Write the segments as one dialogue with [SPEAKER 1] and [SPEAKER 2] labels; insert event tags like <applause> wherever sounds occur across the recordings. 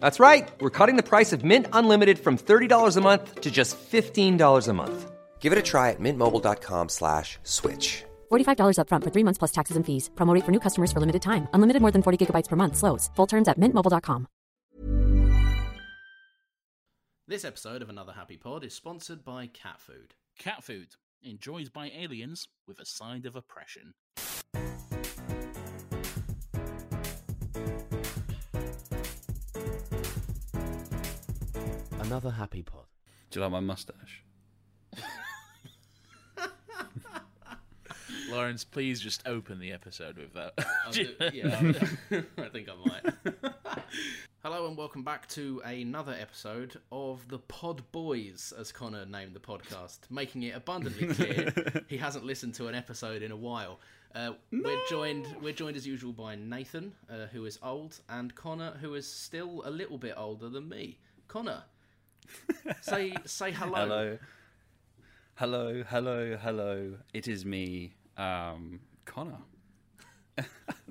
[SPEAKER 1] That's right. We're cutting the price of Mint Unlimited from $30 a month to just $15 a month. Give it a try at mintmobile.com slash switch.
[SPEAKER 2] $45 upfront for three months plus taxes and fees. Promote for new customers for limited time. Unlimited more than 40 gigabytes per month. Slows. Full terms at mintmobile.com.
[SPEAKER 3] This episode of Another Happy Pod is sponsored by Cat Food.
[SPEAKER 4] Cat food, enjoyed by aliens with a side of oppression.
[SPEAKER 1] Another happy pod.
[SPEAKER 5] Do you like my mustache? <laughs>
[SPEAKER 4] Lawrence, please just open the episode with that.
[SPEAKER 3] I'll do- <laughs> yeah, I'll- <laughs> I think I might. Hello and welcome back to another episode of the Pod Boys, as Connor named the podcast, making it abundantly clear he hasn't listened to an episode in a while. Uh, We're joined, we're joined as usual by Nathan, uh, who is old, and Connor, who is still a little bit older than me. Connor, say say hello.
[SPEAKER 5] Hello. Hello, hello, hello. It is me, um, Connor. <laughs> I'm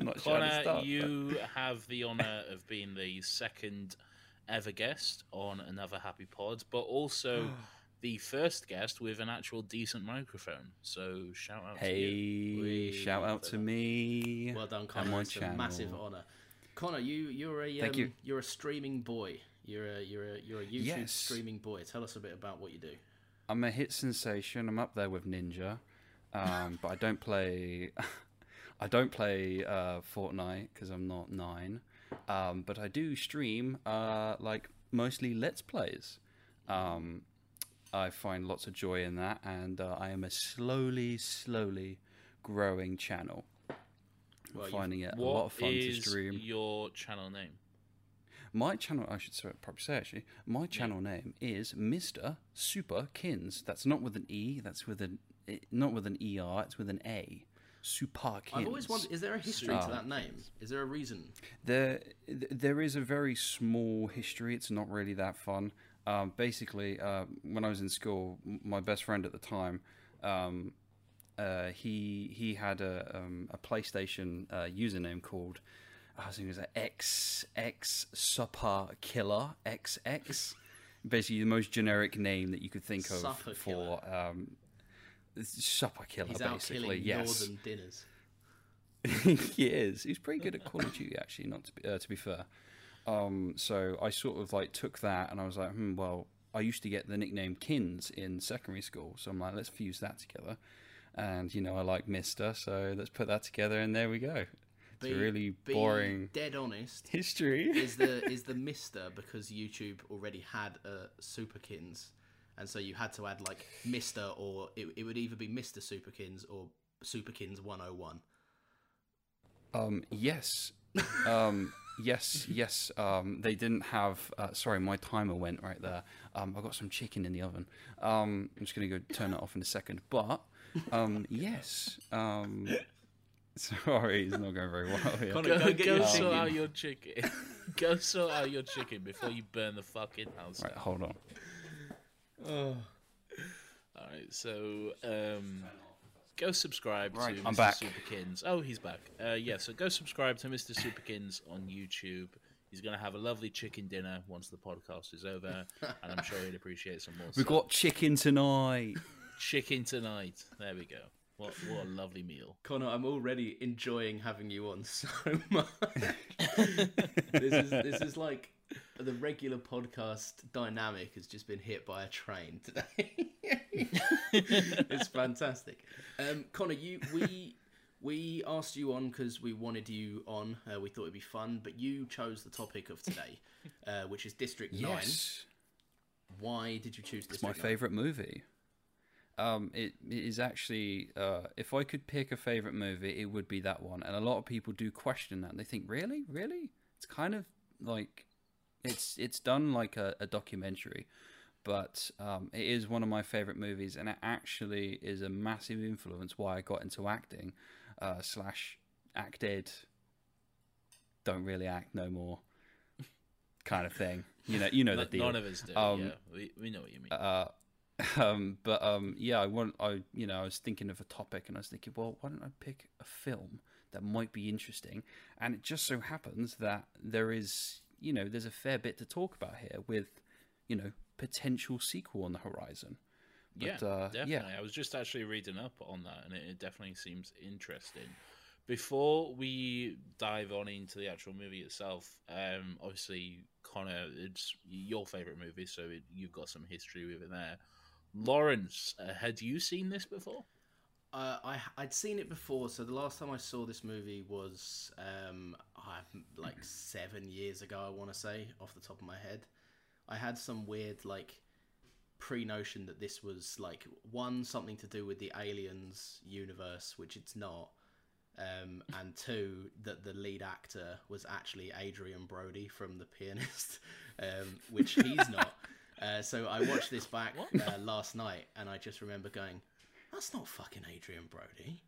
[SPEAKER 5] sure
[SPEAKER 4] Connor,
[SPEAKER 5] start,
[SPEAKER 4] you have the honour of being the second ever guest on Another Happy Pod, but also <gasps> the first guest with an actual decent microphone. So shout out
[SPEAKER 5] but-
[SPEAKER 4] to you.
[SPEAKER 5] Hey,
[SPEAKER 3] We
[SPEAKER 5] shout out to me.
[SPEAKER 3] Well done,
[SPEAKER 5] and
[SPEAKER 3] Connor.
[SPEAKER 5] my
[SPEAKER 3] It's a massive honour. Connor, you you're a
[SPEAKER 5] Thank
[SPEAKER 3] um,
[SPEAKER 5] you.
[SPEAKER 3] you're a streaming boy. You're a you're a you're a YouTube
[SPEAKER 5] Yes.
[SPEAKER 3] streaming boy. Tell us a bit about what you do.
[SPEAKER 5] I'm a hit sensation. I'm up there with Ninja, um, but I don't play. <laughs> I don't play uh, Fortnite because I'm not nine. Um, but I do stream uh, like mostly Let's Plays. Um, I find lots of joy in that, and uh, I am a slowly, slowly growing channel.
[SPEAKER 3] Well,
[SPEAKER 5] I'm finding it a lot of fun to
[SPEAKER 4] is
[SPEAKER 5] stream.
[SPEAKER 4] your channel name?
[SPEAKER 5] My channel, I should say, probably say actually, my channel name is Mister Super Kins. That's not with an E. That's with an it, not with an ER. It's with an A. Super Kins.
[SPEAKER 3] I've always wondered: is there a history to
[SPEAKER 5] Ah.
[SPEAKER 3] that name? Is there a reason?
[SPEAKER 5] There, there is a very small history. It's not really that fun. Um, basically, uh, when I was in school, my best friend at the time, um, uh, he he had a um, a PlayStation uh, username called I think it was X X Super Killer XX. Basically, the most generic name that you could think of
[SPEAKER 3] Supper
[SPEAKER 5] for um, Supper Killer.
[SPEAKER 3] He's
[SPEAKER 5] basically, yes.
[SPEAKER 3] northern dinners. <laughs>
[SPEAKER 5] he is. He's pretty good at Call of Duty, actually. Not to be, uh, to be fair. Um, so I sort of like took that, and I was like, hmm, well, I used to get the nickname Kins in secondary school, so I'm like, let's fuse that together. And you know, I like Mister, so let's put that together, and there we go. It's
[SPEAKER 3] Be-
[SPEAKER 5] a really boring
[SPEAKER 3] Dead honest.
[SPEAKER 5] history.
[SPEAKER 3] is the <laughs> is the Mister because YouTube already had a Superkins, and so you had to add like Mister or it, it would either be Mister Superkins or Superkins 101.
[SPEAKER 5] Um, yes. Um, yes, yes. Um, they didn't have. Uh, sorry, my timer went right there. Um, I got some chicken in the oven. Um, I'm just gonna go turn it off in a second. But um, yes. Um, <laughs> sorry, it's not going very well. Here.
[SPEAKER 3] Connor,
[SPEAKER 4] Go,
[SPEAKER 3] go get
[SPEAKER 4] go
[SPEAKER 3] your
[SPEAKER 4] sort out your chicken. <laughs> go sort out your chicken before you burn the fucking house
[SPEAKER 5] Right,
[SPEAKER 4] down.
[SPEAKER 5] hold on.
[SPEAKER 4] All right, so um, go subscribe
[SPEAKER 5] Right,
[SPEAKER 4] to
[SPEAKER 5] I'm
[SPEAKER 4] Mr.
[SPEAKER 5] back.
[SPEAKER 4] Superkins. Oh, he's back. Uh, yeah, so go subscribe to Mr. Superkins on YouTube. He's going to have a lovely chicken dinner once the podcast is over, and I'm sure he'd appreciate some more.
[SPEAKER 5] We've
[SPEAKER 4] stuff.
[SPEAKER 5] got chicken tonight.
[SPEAKER 4] chicken tonight. There we go. What what a lovely meal.
[SPEAKER 3] Connor, I'm already enjoying having you on <laughs> so much. <laughs> this is this is like the regular podcast dynamic has just been hit by a train today. <laughs> it's fantastic. Um, Connor, you we we asked you on because we wanted you on. Uh, we thought it'd be fun, but you chose the topic of today, uh, which is District Nine. Why did you choose
[SPEAKER 5] it's my
[SPEAKER 3] District Nine?
[SPEAKER 5] favorite movie. Um, it, it is actually, uh, if I could pick a favorite movie, it would be that one. And a lot of people do question that. They think, really, really? It's kind of like, it's it's done like a, a documentary, but um, it is one of my favorite movies, and it actually is a massive influence why I got into acting. Uh, slash acted, don't really act no more, kind of thing. You know, you know
[SPEAKER 4] that
[SPEAKER 5] deal.
[SPEAKER 4] None of us do.
[SPEAKER 5] Um,
[SPEAKER 4] yeah, we, we know what you mean.
[SPEAKER 5] uh, <laughs> um, but um, yeah, I want. I you know I was thinking of a topic, and I was thinking, well, why don't I pick a film that might be interesting? And it just so happens that there is, you know, there's a fair bit to talk about here with, you know, potential sequel on the horizon. But,
[SPEAKER 4] yeah,
[SPEAKER 5] uh,
[SPEAKER 4] definitely.
[SPEAKER 5] yeah,
[SPEAKER 4] I was just actually reading up on that, and it, it definitely seems interesting. Before we dive on into the actual movie itself, um, obviously, Connor, it's your favorite movie, so it, you've got some history with it there. Lawrence, uh, had you seen this before?
[SPEAKER 3] Uh, I I'd seen it before, so the last time I saw this movie was um, I- like seven years ago. I want to say off the top of my head, I had some weird like pre-notion that this was like one something to do with the aliens universe, which it's not, um, and two that the lead actor was actually Adrien Brody from The Pianist, <laughs> um, which he's not. Uh, so I watched this back uh, last night, and I just remember going, "That's not fucking Adrien Brody."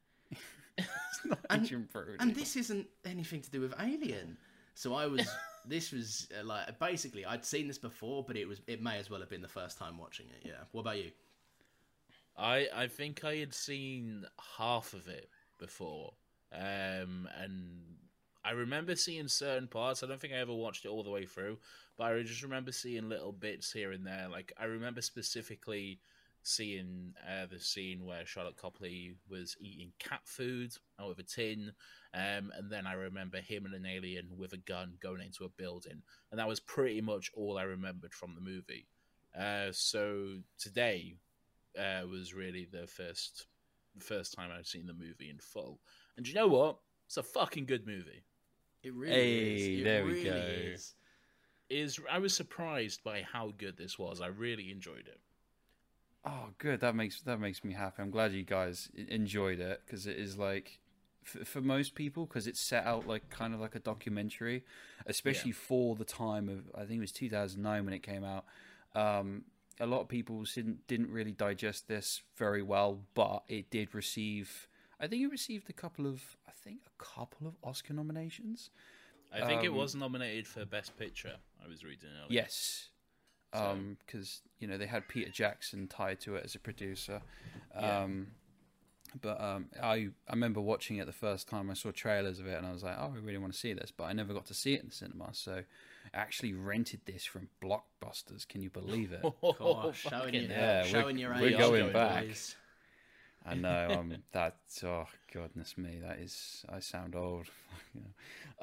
[SPEAKER 3] and,
[SPEAKER 5] Adrien Brody.
[SPEAKER 3] and this isn't anything to do with Alien. So I was, <laughs> this was uh, like basically I'd seen this before, but it was it may as well have been the first time watching it. Yeah. What about you?
[SPEAKER 4] I I think I had seen half of it before, um, and I remember seeing certain parts. I don't think I ever watched it all the way through, but I just remember seeing little bits here and there. Like I remember specifically seeing uh, the scene where Sharlto Copley was eating cat food out of a tin, um, and then I remember him and an alien with a gun going into a building, and that was pretty much all I remembered from the movie. Uh, so today uh, was really the first first time I've seen the movie in full, and you know what? It's a fucking good movie.
[SPEAKER 3] It really
[SPEAKER 5] Hey,
[SPEAKER 3] is. It
[SPEAKER 5] there we go.
[SPEAKER 3] is.
[SPEAKER 4] Is I was surprised by how good this was. I really enjoyed it.
[SPEAKER 5] Oh, good. That makes that makes me happy. I'm glad you guys enjoyed it because it is like for, for most people because it's set out like kind of like a documentary, especially for the time of I think it was 2009 when it came out. Um, a lot of people didn't didn't really digest this very well, but it did receive. I think it received a couple of I think a couple of Oscar nominations.
[SPEAKER 4] I think it
[SPEAKER 5] Um,
[SPEAKER 4] was nominated for Best Picture. I was reading earlier.
[SPEAKER 5] Yes. Because you know they had Peter Jackson tied to it as a producer, um, but um, I I remember watching it the first time I saw trailers of it and I was like, oh, I really want to see this, but I never got to see it in the cinema, so I actually rented this from Blockbusters. Can you believe it? <laughs>
[SPEAKER 3] Gosh, showing
[SPEAKER 4] fucking
[SPEAKER 3] your,
[SPEAKER 5] hell.
[SPEAKER 3] showing
[SPEAKER 5] Yeah,
[SPEAKER 3] your
[SPEAKER 5] we're
[SPEAKER 3] age,
[SPEAKER 5] going
[SPEAKER 3] boys.
[SPEAKER 5] I know. Um, that oh goodness me, that is. I sound old. <laughs>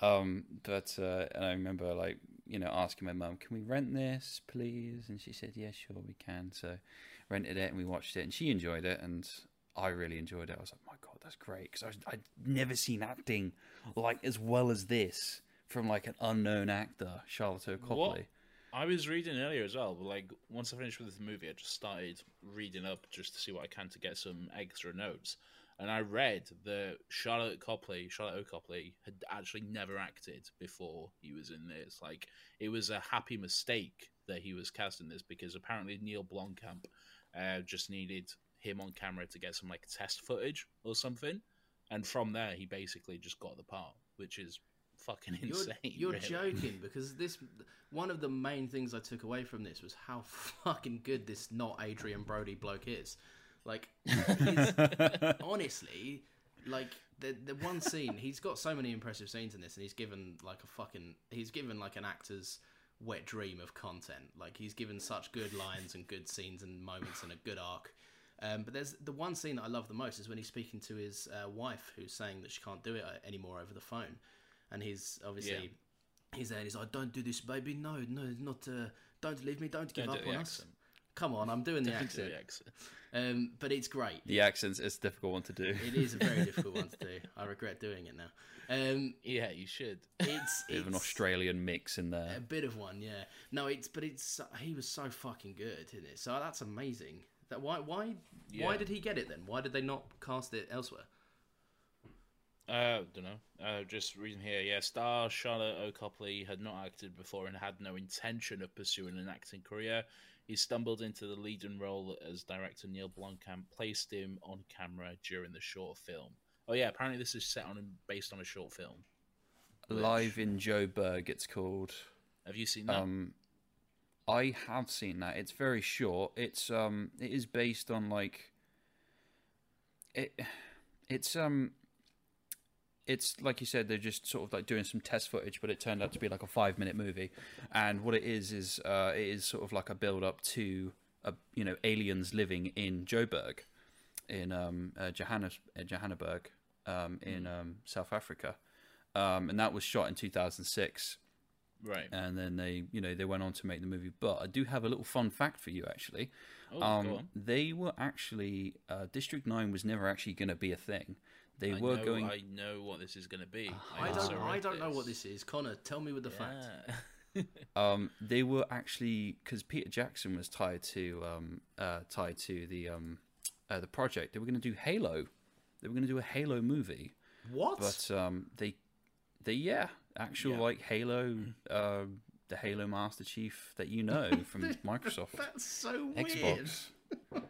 [SPEAKER 5] Um, but uh, and I remember like you know asking my mum, "Can we rent this, please?" And she said, "Yeah, sure, we can." So rented it and we watched it, and she enjoyed it, and I really enjoyed it. I was like, "My God, that's great!" Because I'd never seen acting like as well as this from like an unknown actor, Sharlto
[SPEAKER 4] Copley. I was reading earlier as well. But like once I finished with the movie, I just started reading up just to see what I can to get some extra notes. And I read that Sharlto Copley, Sharlto Copley, had actually never acted before he was in this. Like it was a happy mistake that he was cast in this because apparently Neil Blomkamp uh, just needed him on camera to get some like test footage or something, and from there he basically just got the part, which is fucking <laughs>
[SPEAKER 3] You're,
[SPEAKER 4] insane.
[SPEAKER 3] you're
[SPEAKER 4] really.
[SPEAKER 3] joking <laughs> because this one of the main things I took away from this was how <laughs> fucking good this not Adrien Brody bloke is. Like, honestly, like the the one scene he's got so many impressive scenes in this, and he's given like a fucking he's given like an actor's wet dream of content. Like he's given such good lines and good scenes and moments and a good arc. Um, but there's the one scene that I love the most is when he's speaking to his uh, wife, who's saying that she can't do it uh, anymore over the phone, and he's obviously he's there. and He's like, "Don't do this, baby. No, no, not. Uh, don't leave me. Don't give
[SPEAKER 4] Don't
[SPEAKER 3] up
[SPEAKER 4] do
[SPEAKER 3] on us."
[SPEAKER 4] accent.
[SPEAKER 3] Come on, I'm doing the
[SPEAKER 4] Don't do
[SPEAKER 3] accent.
[SPEAKER 4] the accent.
[SPEAKER 3] Um, but it's great.
[SPEAKER 5] The accents is a difficult one to do.
[SPEAKER 3] It is a very <laughs> difficult one to do. I regret doing it now. Um,
[SPEAKER 4] Yeah, you should.
[SPEAKER 3] it's <laughs>
[SPEAKER 5] Bit of an Australian mix in there.
[SPEAKER 3] a bit of one, yeah. No, it's but it's he was so fucking good in it. So that's amazing. That why why why did he get it then? Why did they not cast it elsewhere?
[SPEAKER 4] Uh, don't know. Uh, just reading here. Yeah, star Sharlto Copley had not acted before and had no intention of pursuing an acting career. He stumbled into the leading role as director Neil Blomkamp placed him on camera during the short film. Oh yeah, apparently this is set on based on a short film.
[SPEAKER 5] Live in Joburg, it's called.
[SPEAKER 4] Have you seen that?
[SPEAKER 5] Um, I have seen that. It's very short. It's um, it is based on like. It, it's um. It's like you said, they're just sort of like doing some test footage, but it turned out to be like a five-minute movie, and what it is is uh, it is sort of like a build-up to a you know aliens living in Joburg, in um uh, Johannes uh, Johannesburg, um in um South Africa, um and that was shot in two thousand six.
[SPEAKER 4] Right.
[SPEAKER 5] and then they you know they went on to make the movie. But i do have a little fun fact for you actually.
[SPEAKER 4] Oh,
[SPEAKER 5] um, they were actually uh, district 9 was never actually going to be a thing they
[SPEAKER 4] I
[SPEAKER 5] were
[SPEAKER 4] know,
[SPEAKER 5] going
[SPEAKER 4] I know what this is going to be. <sighs>
[SPEAKER 3] I
[SPEAKER 4] also
[SPEAKER 3] don't I don't know what this is. Connor, tell me with the fact. <laughs>
[SPEAKER 5] Um, they were actually because peter jackson was tied to um, uh, tied to the um, uh, the project they were going to do halo they were going to do a halo movie
[SPEAKER 3] What?
[SPEAKER 5] but um, they they yeah actual
[SPEAKER 4] Yeah.
[SPEAKER 5] like halo uh, the halo master chief that you know <laughs> from microsoft
[SPEAKER 3] That's so weird. <laughs>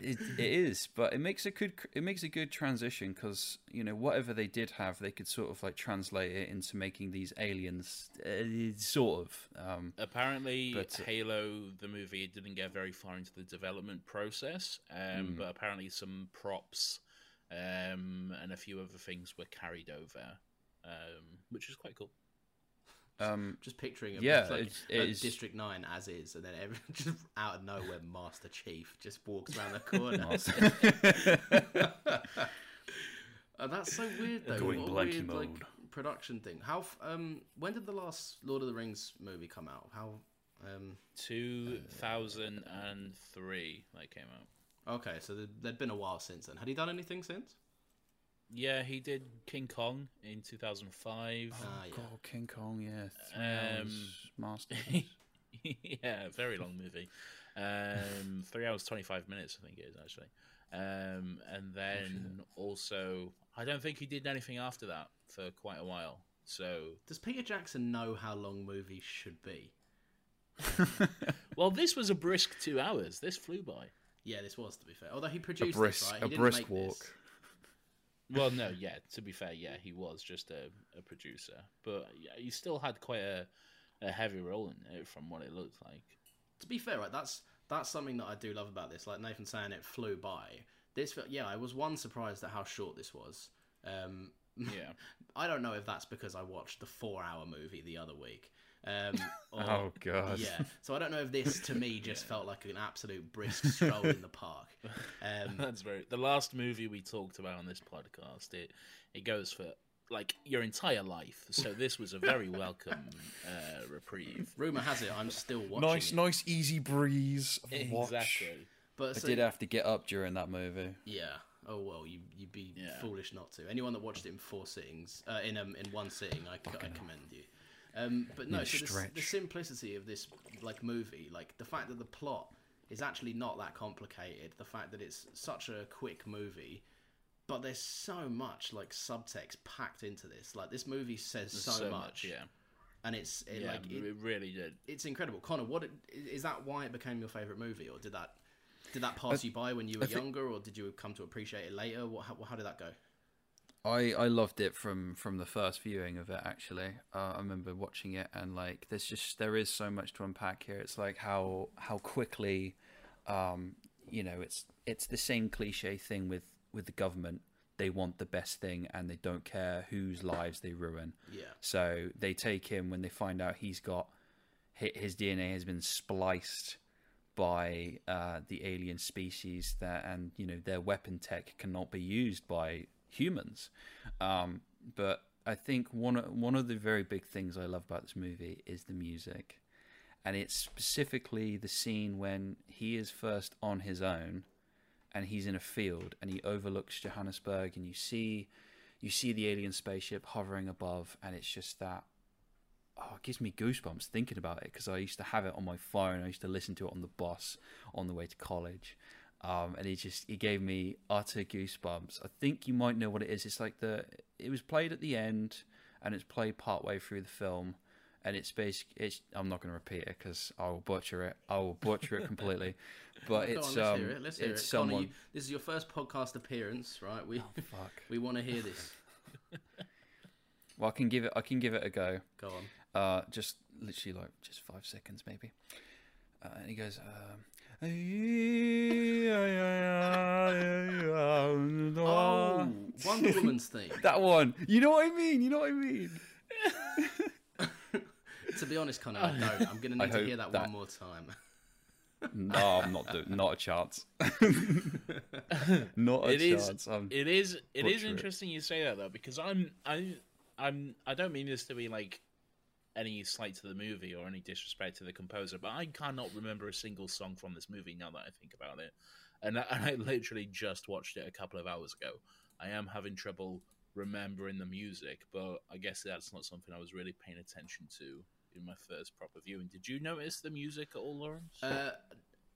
[SPEAKER 5] It, it is, but it makes a good it makes a good transition because you know whatever they did have, they could sort of like translate it into making these aliens, uh, sort of. Um,
[SPEAKER 4] Apparently,
[SPEAKER 5] But, uh,
[SPEAKER 4] Halo, the movie, didn't get very far into the development process, um,
[SPEAKER 5] Hmm.
[SPEAKER 4] but apparently some props um, and a few other things were carried over, um, which is quite cool.
[SPEAKER 5] Um,
[SPEAKER 3] Just picturing a,
[SPEAKER 5] Yeah,
[SPEAKER 3] like,
[SPEAKER 5] it's- it
[SPEAKER 3] like
[SPEAKER 5] is-
[SPEAKER 3] District Nine as is, and then every, <laughs> just out of nowhere, Master Chief just walks around the corner. <laughs> Uh, that's so weird though.
[SPEAKER 5] Going
[SPEAKER 3] What
[SPEAKER 5] blanky
[SPEAKER 3] weird, like, production thing. How? Um, when did the last Lord of the Rings movie come out? How? Um,
[SPEAKER 4] 2003, that came out.
[SPEAKER 3] okay, so there- there'd been a while since then. Had he done anything since?
[SPEAKER 4] Yeah, he did King Kong in 2005.
[SPEAKER 3] Ah, yeah.
[SPEAKER 5] God, King Kong, yeah, three
[SPEAKER 4] Um,
[SPEAKER 5] hours, <laughs> master.
[SPEAKER 4] yeah, very long movie. Um, <laughs> three hours twenty five minutes, I think it is actually. Um, and then also, I don't think he did anything after that for quite a while. So,
[SPEAKER 3] Does Peter Jackson know how long movies should be? <laughs>
[SPEAKER 4] well, this was a brisk two hours. This flew by.
[SPEAKER 3] Yeah, this was to be fair. Although he produced
[SPEAKER 5] brisk-
[SPEAKER 3] this, right?
[SPEAKER 5] a
[SPEAKER 3] He didn't
[SPEAKER 5] brisk
[SPEAKER 3] make
[SPEAKER 5] walk.
[SPEAKER 3] This.
[SPEAKER 4] Well, no, yeah. To be fair, yeah, he was just a, a producer, but yeah, he still had quite a, a heavy role in it from what it looked like.
[SPEAKER 3] To be fair, right? That's that's something that I do love about this. Like Nathan saying, it flew by. This, yeah, I was one surprised at how short this was. Um, <laughs>
[SPEAKER 4] Yeah.
[SPEAKER 3] I don't know if that's because I watched the four-hour movie the other week. Um, <laughs> or,
[SPEAKER 5] Oh, God.
[SPEAKER 3] Yeah, so I don't know if this to me <laughs> just felt like an absolute brisk stroll in the park. <laughs> Um,
[SPEAKER 4] That's very. The last movie we talked about on this podcast, it it goes for like your entire life. So this was a very welcome uh, reprieve.
[SPEAKER 3] rumor has it I'm still watching.
[SPEAKER 5] nice,
[SPEAKER 3] it.
[SPEAKER 5] nice, easy breeze. Of a watch.
[SPEAKER 4] Exactly.
[SPEAKER 3] But
[SPEAKER 5] I
[SPEAKER 3] so-
[SPEAKER 5] did have to get up during that movie.
[SPEAKER 3] Yeah. Oh well, you you'd be
[SPEAKER 4] Yeah.
[SPEAKER 3] foolish not to. Anyone that watched it in four sittings, uh, in um, in one sitting, I, I commend you. Um, but no, so the, the simplicity of this like movie, like the fact that the plot is actually not that complicated, the fact that it's such a quick movie, but there's so much like subtext packed into this. Like this movie says so,
[SPEAKER 4] So,
[SPEAKER 3] much,
[SPEAKER 4] much, yeah.
[SPEAKER 3] and it's it,
[SPEAKER 4] Yeah,
[SPEAKER 3] like it,
[SPEAKER 4] it really did.
[SPEAKER 3] it's incredible. Connor, what it- is that? Why it became your favorite movie, or did that did that pass you by when you were
[SPEAKER 5] think-
[SPEAKER 3] younger, or did you come to appreciate it later? What how, how did that go?
[SPEAKER 5] I, I loved it from, from the first viewing of it actually. Uh, I remember watching it and like there's just there is so much to unpack here. It's like how how quickly um, you know it's it's the same cliche thing with with the government. They want the best thing and they don't care whose lives they ruin.
[SPEAKER 3] Yeah.
[SPEAKER 5] So they take him when they find out he's got his DNA has been spliced by uh, the alien species that and you know their weapon tech cannot be used by humans um, but I think one one of the very big things I love about this movie is the music, and it's specifically the scene when he is first on his own, and he's in a field and he overlooks Johannesburg, and you see you see the alien spaceship hovering above, and it's just that. Oh, it gives me goosebumps thinking about it because I used to have it on my phone. I used to listen to it on the bus on the way to college, um, and he just he gave me utter goosebumps. I think you might know what it is. It's like the it was played at the end, and it's played partway through the film, and it's basically it's. I'm not going to repeat it because I will butcher it. I will butcher it completely. <laughs> But
[SPEAKER 3] Go
[SPEAKER 5] it's
[SPEAKER 3] on, let's
[SPEAKER 5] um,
[SPEAKER 3] hear it. Let's hear
[SPEAKER 5] it's
[SPEAKER 3] it.
[SPEAKER 5] someone.
[SPEAKER 3] Connor, you, this is your first podcast appearance, right? We
[SPEAKER 5] Fuck. <laughs>
[SPEAKER 3] we want to hear this. <laughs>
[SPEAKER 5] Well, I can give it. I can give it a go.
[SPEAKER 3] Go on.
[SPEAKER 5] Uh, just literally like just five seconds maybe. Uh, and he goes. Um,
[SPEAKER 3] Oh, Wonder <laughs> Woman's theme.
[SPEAKER 5] that one. You know what I mean. You know what I mean. <laughs>
[SPEAKER 3] to be honest, Connor, I don't. I'm going to need to hear that,
[SPEAKER 5] that-
[SPEAKER 3] one more time. <laughs>
[SPEAKER 5] No, I'm not doing. Not a chance. not a
[SPEAKER 4] It is.
[SPEAKER 5] chance. I'm-
[SPEAKER 4] It is. It
[SPEAKER 5] butcher
[SPEAKER 4] is
[SPEAKER 5] it.
[SPEAKER 4] interesting you say that though, because I'm. I. I'm. I don't mean this to be like any slight to the movie or any disrespect to the composer, but I cannot remember a single song from this movie now that I think about it. And I, <laughs> and I literally just watched it a couple of hours ago. I am having trouble remembering the music, but I guess that's not something I was really paying attention to in my first proper viewing. Did you notice the music at all, Lawrence?
[SPEAKER 3] Uh,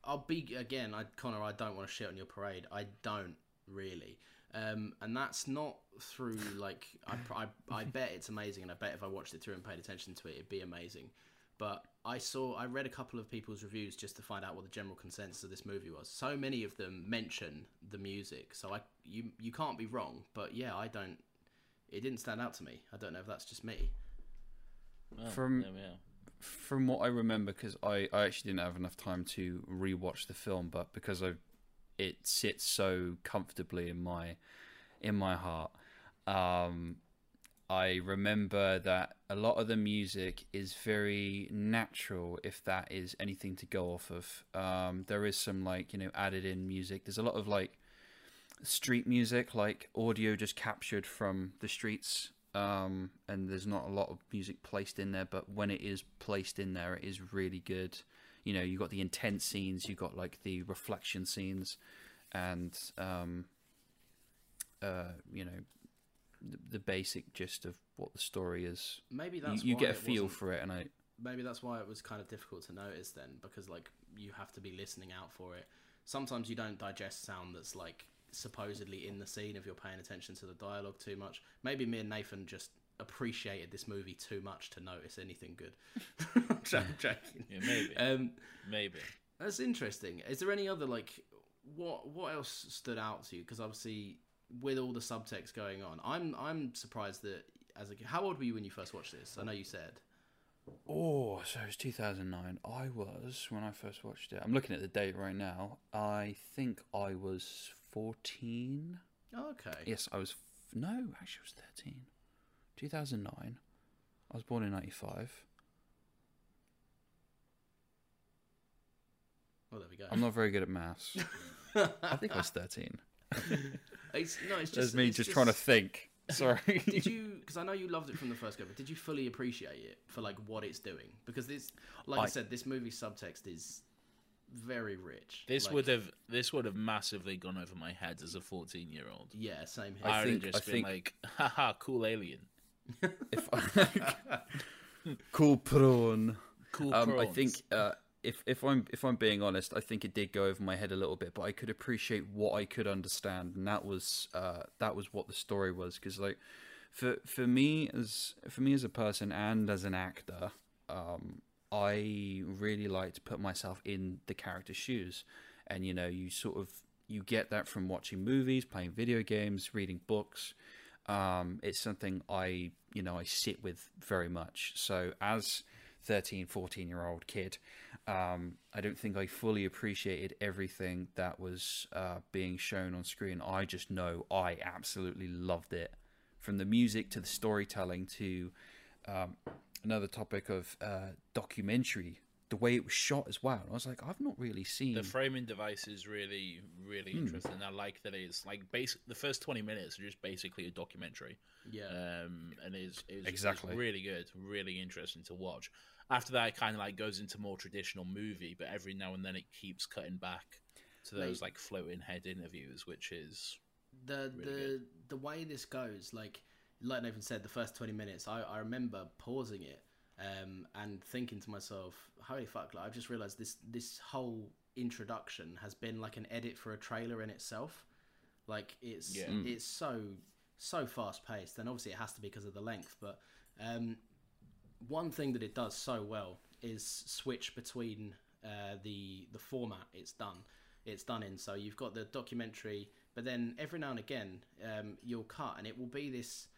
[SPEAKER 3] I'll be again, I Connor. I don't want to shit on your parade. I don't really, um, and that's not through like I, I I <laughs> bet it's amazing, and I bet if I watched it through and paid attention to it, it'd be amazing. But I saw, I read a couple of people's reviews just to find out what the general consensus of this movie was. So many of them mention the music, so I you you can't be wrong. But yeah, I don't. It didn't stand out to me. I don't know if that's just me.
[SPEAKER 4] Oh,
[SPEAKER 5] from-
[SPEAKER 4] there we
[SPEAKER 5] from what I remember, because I, I actually didn't have enough time to rewatch the film, but because I, it sits so comfortably in my, in my heart. Um, I remember that a lot of the music is very natural, if that is anything to go off of. Um, there is some like you know added in music. There's a lot of like street music, like audio just captured from the streets. Um, and there's not a lot of music placed in there, but when it is placed in there, it is really good. You know, you got the intense scenes, you got like the reflection scenes, and um, uh, you know, the, the basic gist of what the story is.
[SPEAKER 3] Maybe
[SPEAKER 5] You,
[SPEAKER 3] that's
[SPEAKER 5] you
[SPEAKER 3] why
[SPEAKER 5] get a feel for it, and I
[SPEAKER 3] maybe that's why it was kind of difficult to notice then because like you have to be listening out for it sometimes you don't digest sound that's like supposedly in the scene if you're paying attention to the dialogue too much maybe me and nathan just appreciated this movie too much to notice anything good <laughs> I'm <laughs> joking
[SPEAKER 4] Yeah, maybe.
[SPEAKER 3] um
[SPEAKER 4] Maybe.
[SPEAKER 3] that's interesting is there any other like what what else stood out to you because obviously with all the subtext going on i'm i'm surprised that as a how old were you when you first watched this i know you said
[SPEAKER 5] Oh, so it was 2009. I was, when I first watched it, I'm looking at the date right now. I think I was 14.
[SPEAKER 3] okay
[SPEAKER 5] Yes, I was. F- no, actually, I was 13. 2009. I was born in 95.
[SPEAKER 3] well there we go
[SPEAKER 5] I'm not very good at <laughs> maths. I think I was <laughs> 13.
[SPEAKER 3] It's, no, it's
[SPEAKER 5] That's
[SPEAKER 3] just
[SPEAKER 5] me
[SPEAKER 3] it's
[SPEAKER 5] just, trying to think. <laughs> Sorry.
[SPEAKER 3] did you? Because I know you loved it from the first go, but did you fully appreciate it for like what it's doing? Because this, like I,
[SPEAKER 5] I-
[SPEAKER 3] said, this movie subtext is very rich.
[SPEAKER 4] This
[SPEAKER 3] Like,
[SPEAKER 4] would have this would have massively gone over my head as a fourteen year old.
[SPEAKER 3] yeah, same here.
[SPEAKER 5] I
[SPEAKER 4] I would have
[SPEAKER 5] think-
[SPEAKER 4] just
[SPEAKER 5] I
[SPEAKER 4] been
[SPEAKER 5] think-
[SPEAKER 4] like, haha, cool alien.
[SPEAKER 5] if I, <laughs> cool prawn.
[SPEAKER 4] Cool
[SPEAKER 5] Um, I think uh, if if I'm if I'm being honest, I think it did go over my head a little bit, but I could appreciate what I could understand, and that was uh, that was what the story was. Because like for for me as for me as a person and as an actor, um, I really like to put myself in the character's shoes, and you know, you sort of you get that from watching movies, playing video games, reading books. Um, it's something I you know I sit with very much. So as 13, 14 year old kid, um, I don't think I fully appreciated everything that was uh, being shown on screen. I just know I absolutely loved it, from the music to the storytelling to um, another topic of uh, documentary the way it was shot as well. I was like, I've not really seen
[SPEAKER 4] The framing device is really, really
[SPEAKER 5] Hmm.
[SPEAKER 4] interesting. I like that it's like basic. The first twenty minutes are just basically a documentary.
[SPEAKER 3] Yeah.
[SPEAKER 4] um, and is is
[SPEAKER 5] Exactly.
[SPEAKER 4] really good, really interesting to watch. After that, it kind of like goes into more traditional movie, but every now and then it keeps cutting back to those
[SPEAKER 3] Mate.
[SPEAKER 4] like floating head interviews, which is
[SPEAKER 3] the
[SPEAKER 4] Really
[SPEAKER 3] the
[SPEAKER 4] good.
[SPEAKER 3] the way this goes, like like Nathan said, the first twenty minutes, I, I remember pausing it um, and thinking to myself, "Holy fuck!" Like I've just realised this this whole introduction has been like an edit for a trailer in itself. Like it's
[SPEAKER 4] Yeah.
[SPEAKER 3] it's so so fast paced, and obviously it has to be because of the length. But um, one thing that it does so well is switch between uh, the the format it's done it's done in so you've got the documentary but then every now and again um, you'll cut and it will be this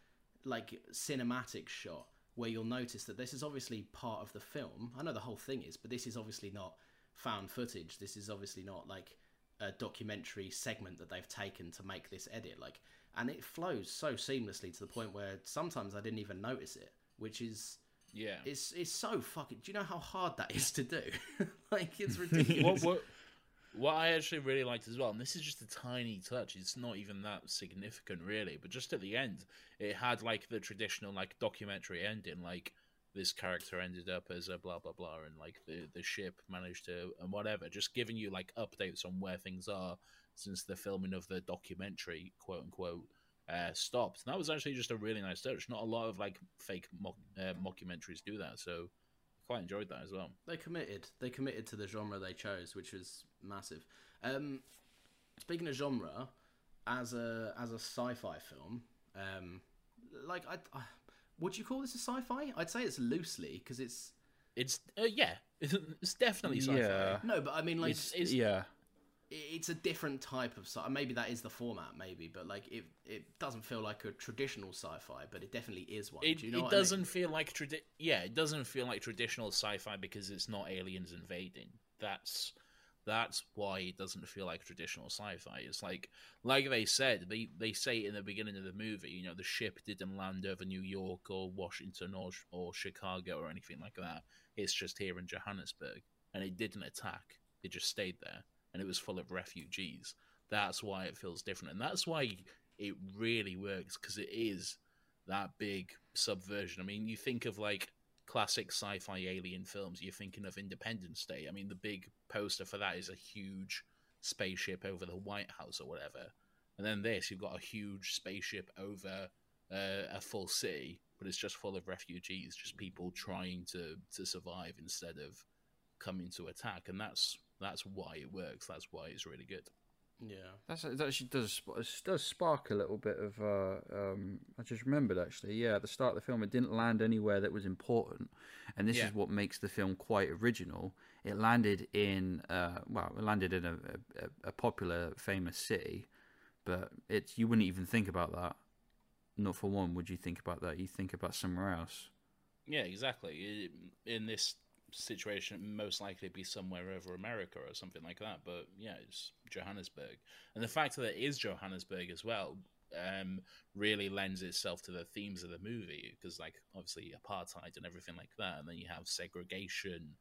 [SPEAKER 3] like cinematic shot where you'll notice that this is obviously part of the film i know the whole thing is but this is obviously not found footage this is obviously not like a documentary segment that they've taken to make this edit like and it flows so seamlessly to the point where sometimes i didn't even notice it which is
[SPEAKER 4] yeah.
[SPEAKER 3] it's it's so fucking. Do you know how hard that is to do? <laughs> like it's ridiculous. <laughs>
[SPEAKER 4] what, what what I actually really liked as well, and this is just a tiny touch. It's not even that significant, really. But just at the end, it had like the traditional like documentary ending, like this character ended up as a blah blah blah, and like the the ship managed to and whatever. Just giving you like updates on where things are since the filming of the documentary, quote unquote. Uh, stopped. And that was actually just a really nice touch. Not a lot of like fake mock, uh, mockumentaries do that, so quite enjoyed that as well.
[SPEAKER 3] They committed. They committed to the genre they chose, which was massive. Um, speaking of genre, as a as a sci-fi film, um, like I, I would you call this a sci-fi? I'd say it's loosely because it's
[SPEAKER 4] It's uh, yeah, <laughs> it's definitely sci-fi.
[SPEAKER 5] Yeah.
[SPEAKER 3] no, but I mean like
[SPEAKER 4] It's, it's
[SPEAKER 5] yeah.
[SPEAKER 3] It's a different type of sci. Maybe that is the format, maybe, but like it it doesn't feel like a traditional sci-fi, but it definitely is one.
[SPEAKER 4] it,
[SPEAKER 3] Do you know
[SPEAKER 4] it
[SPEAKER 3] what I mean?
[SPEAKER 4] doesn't feel like tradi- yeah, it doesn't feel like traditional sci-fi because it's not aliens invading. That's that's why it doesn't feel like traditional sci-fi. It's like like they said, they they say in the beginning of the movie, you know, the ship didn't land over New York or Washington or or Chicago or anything like that. It's just here in Johannesburg, and it didn't attack. It just stayed there, and it was full of refugees. That's why it feels different, and that's why it really works because it is that big subversion. I mean, you think of like classic sci-fi alien films. You're thinking of Independence Day. I mean, the big poster for that is a huge spaceship over the White House or whatever. And then this, you've got a huge spaceship over uh, a full city, but it's just full of refugees, just people trying to to survive instead of coming to attack. And that's that's why it works. That's why it's really good.
[SPEAKER 3] Yeah.
[SPEAKER 5] That's that actually does it does spark a little bit of. Uh, um, I just remembered actually. Yeah, at the start of the film, it didn't land anywhere that was important, and this
[SPEAKER 4] Yeah.
[SPEAKER 5] is what makes the film quite original. It landed in uh, well, it landed in a, a, a popular, famous city, but it's you wouldn't even think about that. Not for one would you think about that. You think about somewhere else.
[SPEAKER 4] Yeah, exactly. In this situation, most likely be somewhere over America or something like that. But yeah, it's Johannesburg, and the fact that it is Johannesburg as well um, really lends itself to the themes of the movie because, like, obviously apartheid and everything like that, and then you have segregation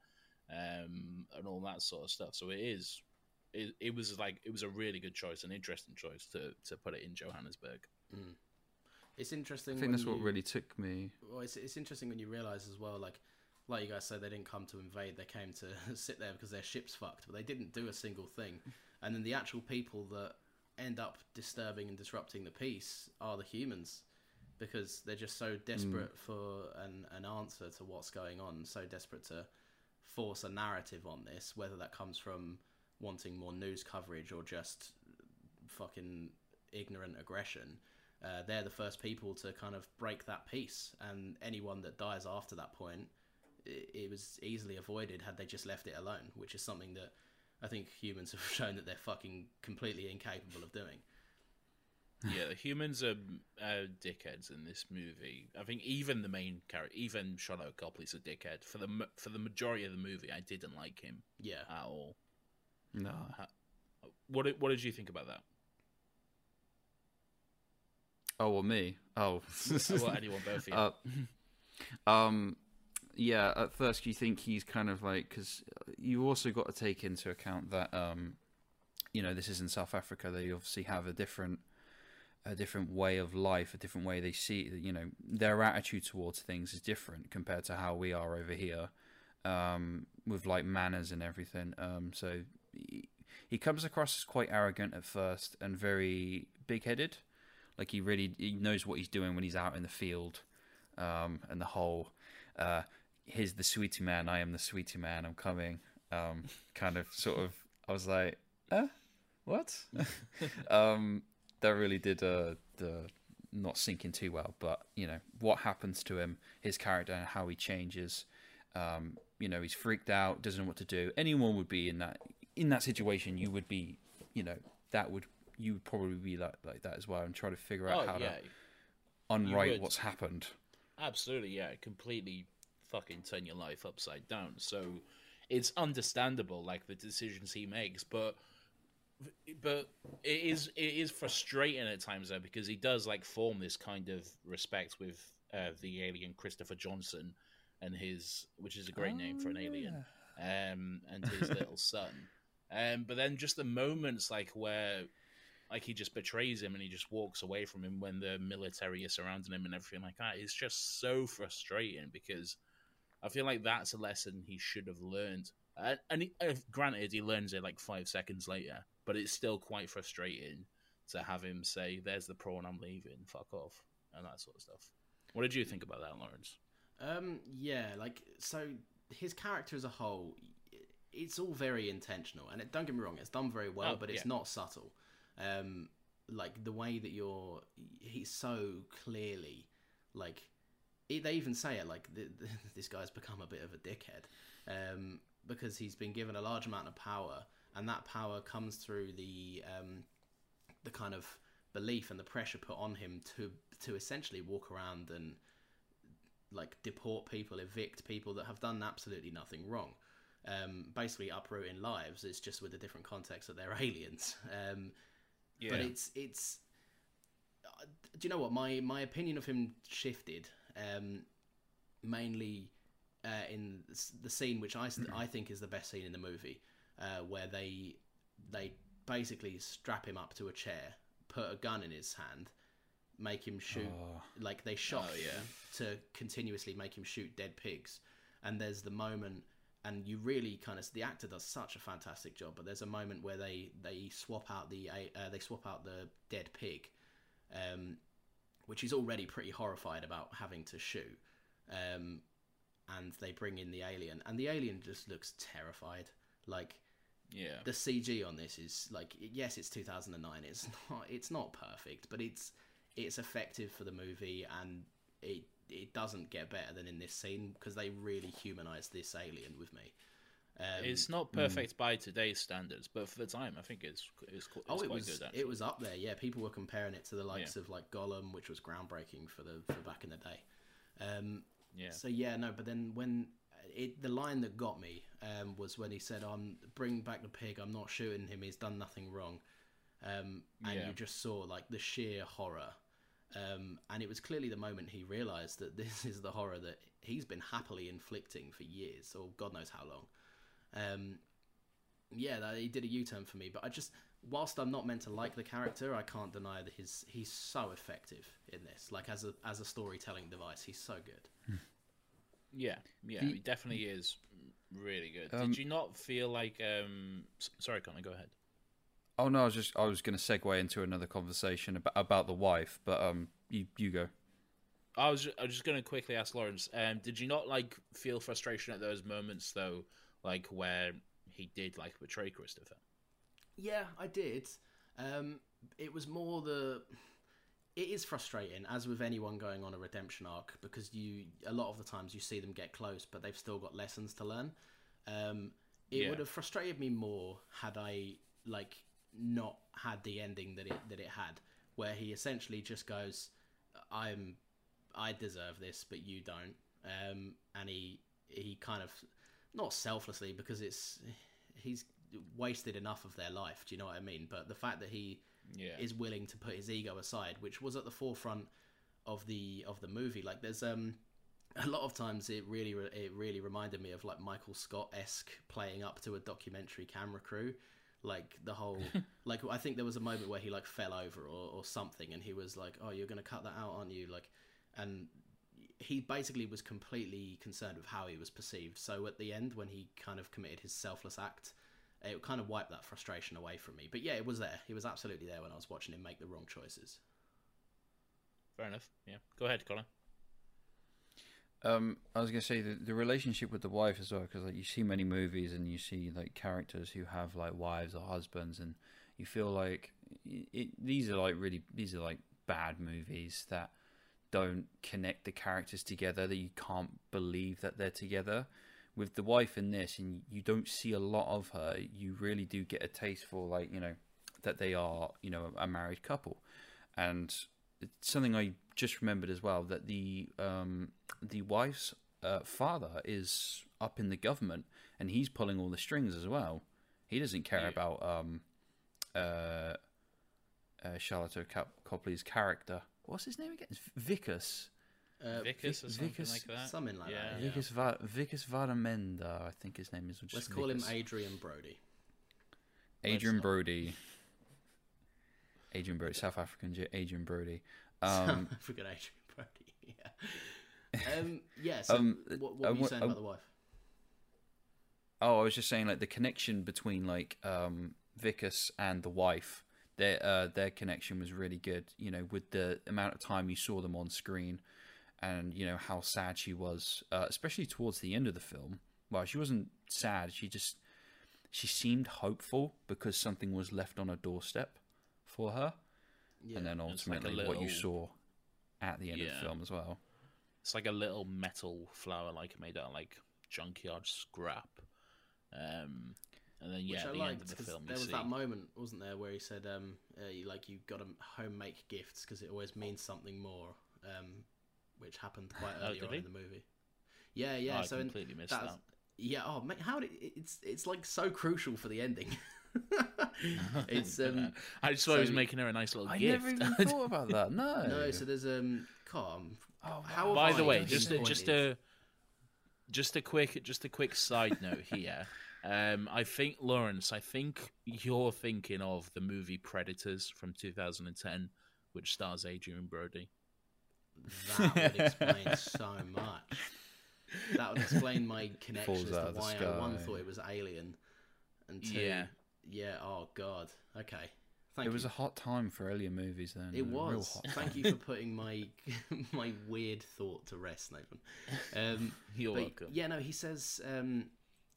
[SPEAKER 4] um, and all that sort of stuff. So it is. It, it was like it was a really good choice, an interesting choice to to put it in Johannesburg.
[SPEAKER 3] It's interesting.
[SPEAKER 5] I think
[SPEAKER 3] when
[SPEAKER 5] that's what really took me.
[SPEAKER 3] Well, it's, it's interesting when you realize as well, like like you guys said, they didn't come to invade; they came to <laughs> sit there because their ship's fucked. But they didn't do a single thing. And then the actual people that end up disturbing and disrupting the peace are the humans, because they're just so desperate for an an answer to what's going on, so desperate to force a narrative on this, whether that comes from wanting more news coverage or just fucking ignorant aggression. Uh, they're the first people to kind of break that peace, and anyone that dies after that point, it, it was easily avoided had they just left it alone, which is something that I think humans <laughs> have shown that they're fucking completely incapable of doing.
[SPEAKER 4] yeah, the humans are uh, dickheads in this movie. I think even the main character, even Sharlto Copley's a dickhead. For the for the majority of the movie, I didn't like him
[SPEAKER 3] Yeah,
[SPEAKER 4] at all.
[SPEAKER 5] No,
[SPEAKER 4] What did, what did you think about that?
[SPEAKER 5] oh well, me. Oh,
[SPEAKER 4] well, anyone, both of you. <laughs>
[SPEAKER 5] Uh, um, yeah, at first you think he's kind of like because you also got to take into account that um, you know this is in South Africa. They obviously have a different a different way of life, a different way they see. You know, their attitude towards things is different compared to how we are over here, um, with like manners and everything. Um, so he, he comes across as quite arrogant at first and very big-headed. Like he really he knows what he's doing when he's out in the field, um, and the whole uh, "here's the sweetie man, I am the sweetie man, I'm coming." Um, kind of, sort of. I was like, "Uh, what?" <laughs> um, that really did uh, the not sinking too well. But you know what happens to him, his character, and how he changes. Um, you know, he's freaked out, doesn't know what to do. Anyone would be in that in that situation. You would be, you know, that would you would probably be like like that as well, and try to figure out
[SPEAKER 4] Oh
[SPEAKER 5] how
[SPEAKER 4] yeah,
[SPEAKER 5] to unwrite what's happened.
[SPEAKER 4] absolutely. Yeah, completely fucking turn your life upside down. So it's understandable, like the decisions he makes, but but it is it is frustrating at times though because he does like form this kind of respect with uh, the alien Christopher Johnson and his which is a great name for an alien um and his <laughs> little son um but then just the moments like where like he just betrays him and he just walks away from him when the military is surrounding him and everything like that it's just so frustrating because I feel like that's a lesson he should have learned uh, and he, uh, granted he learns it like five seconds later but it's still quite frustrating to have him say, "There's the prawn, I'm leaving, fuck off," and that sort of stuff. What did you think about that, Lawrence?
[SPEAKER 3] Um, yeah, like so, his character as a whole, it's all very intentional, and it, don't get me wrong, it's done very well,
[SPEAKER 4] Oh,
[SPEAKER 3] but it's
[SPEAKER 4] yeah.
[SPEAKER 3] not subtle. Um, like the way that you're, he's so clearly, like, they even say it like th th <laughs> this guy's become a bit of a dickhead, um, because he's been given a large amount of power, and that power comes through the um, the kind of belief and the pressure put on him to to essentially walk around and like deport people, evict people that have done absolutely nothing wrong. Um, basically uprooting lives. It's just with a different context that they're <laughs> aliens. Um,
[SPEAKER 4] Yeah,
[SPEAKER 3] But it's it's. uh, Do you know what my my opinion of him shifted? Um, mainly uh, in the scene which I, <clears throat> I think is the best scene in the movie, uh, where they they basically strap him up to a chair, put a gun in his hand, make him shoot like they shot
[SPEAKER 4] Oh, yeah.
[SPEAKER 3] to continuously make him shoot dead pigs, and there's the moment. And you really kind of the actor does such a fantastic job, but there's a moment where they they swap out the uh, they swap out the dead pig, um, which is already pretty horrified about having to shoot. Um, and they bring in the alien, and the alien just looks terrified. Like
[SPEAKER 4] yeah,
[SPEAKER 3] the CG on this is like yes, it's 2009. It's <laughs> not it's not perfect, but it's it's effective for the movie, and it it doesn't get better than in this scene because they really humanize this alien with me. Um,
[SPEAKER 4] it's not perfect by today's standards, but for the time, I think it's it's, it's
[SPEAKER 3] Oh, it was
[SPEAKER 4] good.
[SPEAKER 3] It was up there. Yeah, people were comparing it to the likes of like Gollum, which was groundbreaking for the for back in the day. Um,
[SPEAKER 4] Yeah.
[SPEAKER 3] So yeah, no, but then when it the line that got me um, was when he said, "I'm bring back the pig. I'm not shooting him. He's done nothing wrong." Um, and
[SPEAKER 4] Yeah.
[SPEAKER 3] you just saw like the sheer horror. Um, and it was clearly the moment he realized that <laughs> this is the horror that he's been happily inflicting for years, or God knows how long. Um, yeah, that, he did a U-turn for me. But I just, whilst I'm not meant to like the character, I can't deny that his he's so effective in this. Like as a as a storytelling device, he's so good.
[SPEAKER 4] Yeah, yeah,
[SPEAKER 5] The-
[SPEAKER 4] it definitely is really good.
[SPEAKER 5] Um,
[SPEAKER 4] Did you not feel like? um s- Sorry, Connor, go ahead.
[SPEAKER 5] Oh no, I was just I was going to segue into another conversation about about the wife, but um, you you go.
[SPEAKER 4] I was I was just going to quickly ask Lawrence. Um, did you not like feel frustration at those moments though, like where he did like betray Christopher?
[SPEAKER 3] Yeah, I did. Um, it was more the. It is frustrating, as with anyone going on a redemption arc, because you a lot of the times you see them get close, but they've still got lessons to learn. Um, it
[SPEAKER 4] Yeah.
[SPEAKER 3] would have frustrated me more had I like not had the ending that it that it had, where he essentially just goes, "I'm, I deserve this, but you don't," um, and he he kind of not selflessly because it's he's wasted enough of their life. Do you know what I mean? But the fact that he
[SPEAKER 4] Yeah,
[SPEAKER 3] is willing to put his ego aside, which was at the forefront of the of the movie. Like there's um a lot of times it really re- it really reminded me of like Michael Scott esque playing up to a documentary camera crew. Like the whole, <laughs> like I think there was a moment where he like fell over or, or something, and he was like, "Oh, you're gonna cut that out, aren't you?" Like, and he basically was completely concerned with how he was perceived. So at the end, when he kind of committed his selfless act, it kind of wiped that frustration away from me. But yeah, it was there. He was absolutely there when I was watching him make the wrong choices.
[SPEAKER 4] Fair enough. Yeah. Go ahead, Colin.
[SPEAKER 5] Um, I was gonna say the the relationship with the wife as well, because like you see many movies and you see like characters who have like wives or husbands, and you feel like it, it, these are like really these are like bad movies that don't connect the characters together that you can't believe that they're together. With the wife in this, and you don't see a lot of her, you really do get a taste for like you know that they are you know a married couple, and it's something I just remembered as well that the um, the wife's uh, father is up in the government and he's pulling all the strings as well. He doesn't care
[SPEAKER 4] Yeah.
[SPEAKER 5] about um, uh, uh, Sharlto Copley's character. What's his name again? It's Wikus.
[SPEAKER 3] Uh,
[SPEAKER 4] Wikus or
[SPEAKER 5] Vic-
[SPEAKER 4] something
[SPEAKER 5] Wikus-
[SPEAKER 4] like that.
[SPEAKER 3] something like
[SPEAKER 4] yeah,
[SPEAKER 3] that,
[SPEAKER 4] yeah.
[SPEAKER 5] Wikus, Va- Wikus Varamenda, I think his name is.
[SPEAKER 3] Let's call him Adrien Brody.
[SPEAKER 5] Adrian
[SPEAKER 4] not.
[SPEAKER 5] Brody. Adrien Brody, South African Adrien Brody. Um,
[SPEAKER 3] I forgot Adrien Brody. <laughs> Yeah. Um, yeah. So,
[SPEAKER 5] Um,
[SPEAKER 3] what, what were you saying
[SPEAKER 5] I-
[SPEAKER 3] about the wife?
[SPEAKER 5] Oh, I was just saying like the connection between like um Wikus and the wife. Their uh their connection was really good, you know, with the amount of time you saw them on screen and you know how sad she was, uh, especially towards the end of the film. Well, she wasn't sad, she just she seemed hopeful because something was left on her doorstep for her.
[SPEAKER 3] Yeah.
[SPEAKER 5] and then
[SPEAKER 4] It's like
[SPEAKER 5] ultimately what you saw at the end of the film as well.
[SPEAKER 4] It's like a little metal flower, like made out of like junkyard scrap. Um, and then yeah,
[SPEAKER 3] Which
[SPEAKER 4] at
[SPEAKER 3] I
[SPEAKER 4] the
[SPEAKER 3] liked
[SPEAKER 4] end of the
[SPEAKER 3] because
[SPEAKER 4] film,
[SPEAKER 3] there
[SPEAKER 4] you
[SPEAKER 3] was
[SPEAKER 4] see.
[SPEAKER 3] that moment, wasn't there, where he said, um, uh, you, like you got to home make gifts because it always means something more, um, which happened quite <laughs>
[SPEAKER 4] Oh,
[SPEAKER 3] early
[SPEAKER 4] did
[SPEAKER 3] on
[SPEAKER 4] he?
[SPEAKER 3] in the movie. Yeah, yeah.
[SPEAKER 4] I
[SPEAKER 3] so in-
[SPEAKER 4] completely missed
[SPEAKER 3] that's-
[SPEAKER 4] that.
[SPEAKER 3] Yeah. Oh, mate, how did it's it's like so crucial for the ending. <laughs> <laughs> it's um
[SPEAKER 4] I just thought he was making her a nice little
[SPEAKER 5] I
[SPEAKER 4] gift.
[SPEAKER 5] I never even thought about that. No.
[SPEAKER 3] no. So there's um. God,
[SPEAKER 5] Oh,
[SPEAKER 3] how
[SPEAKER 4] By the
[SPEAKER 3] I
[SPEAKER 4] way, just a, just a just a quick just a quick side note here. Um, I think Lawrence, I think you're thinking of the movie Predators from 2010, which stars Adrien Brody.
[SPEAKER 3] That would explain <laughs> so much. That would explain my <laughs> connection
[SPEAKER 5] Falls
[SPEAKER 3] as to
[SPEAKER 5] out of the
[SPEAKER 3] why I one thought it was Alien, and two,
[SPEAKER 4] Yeah.
[SPEAKER 3] yeah. Oh God. Okay. Thank
[SPEAKER 5] it
[SPEAKER 3] you.
[SPEAKER 5] was a hot time for alien movies then.
[SPEAKER 3] It
[SPEAKER 5] a real
[SPEAKER 3] was.
[SPEAKER 5] hot
[SPEAKER 3] Thank you for putting my <laughs> my weird thought to rest, Nathan. Um,
[SPEAKER 4] You're
[SPEAKER 3] but,
[SPEAKER 4] welcome.
[SPEAKER 3] Yeah, no, he says um,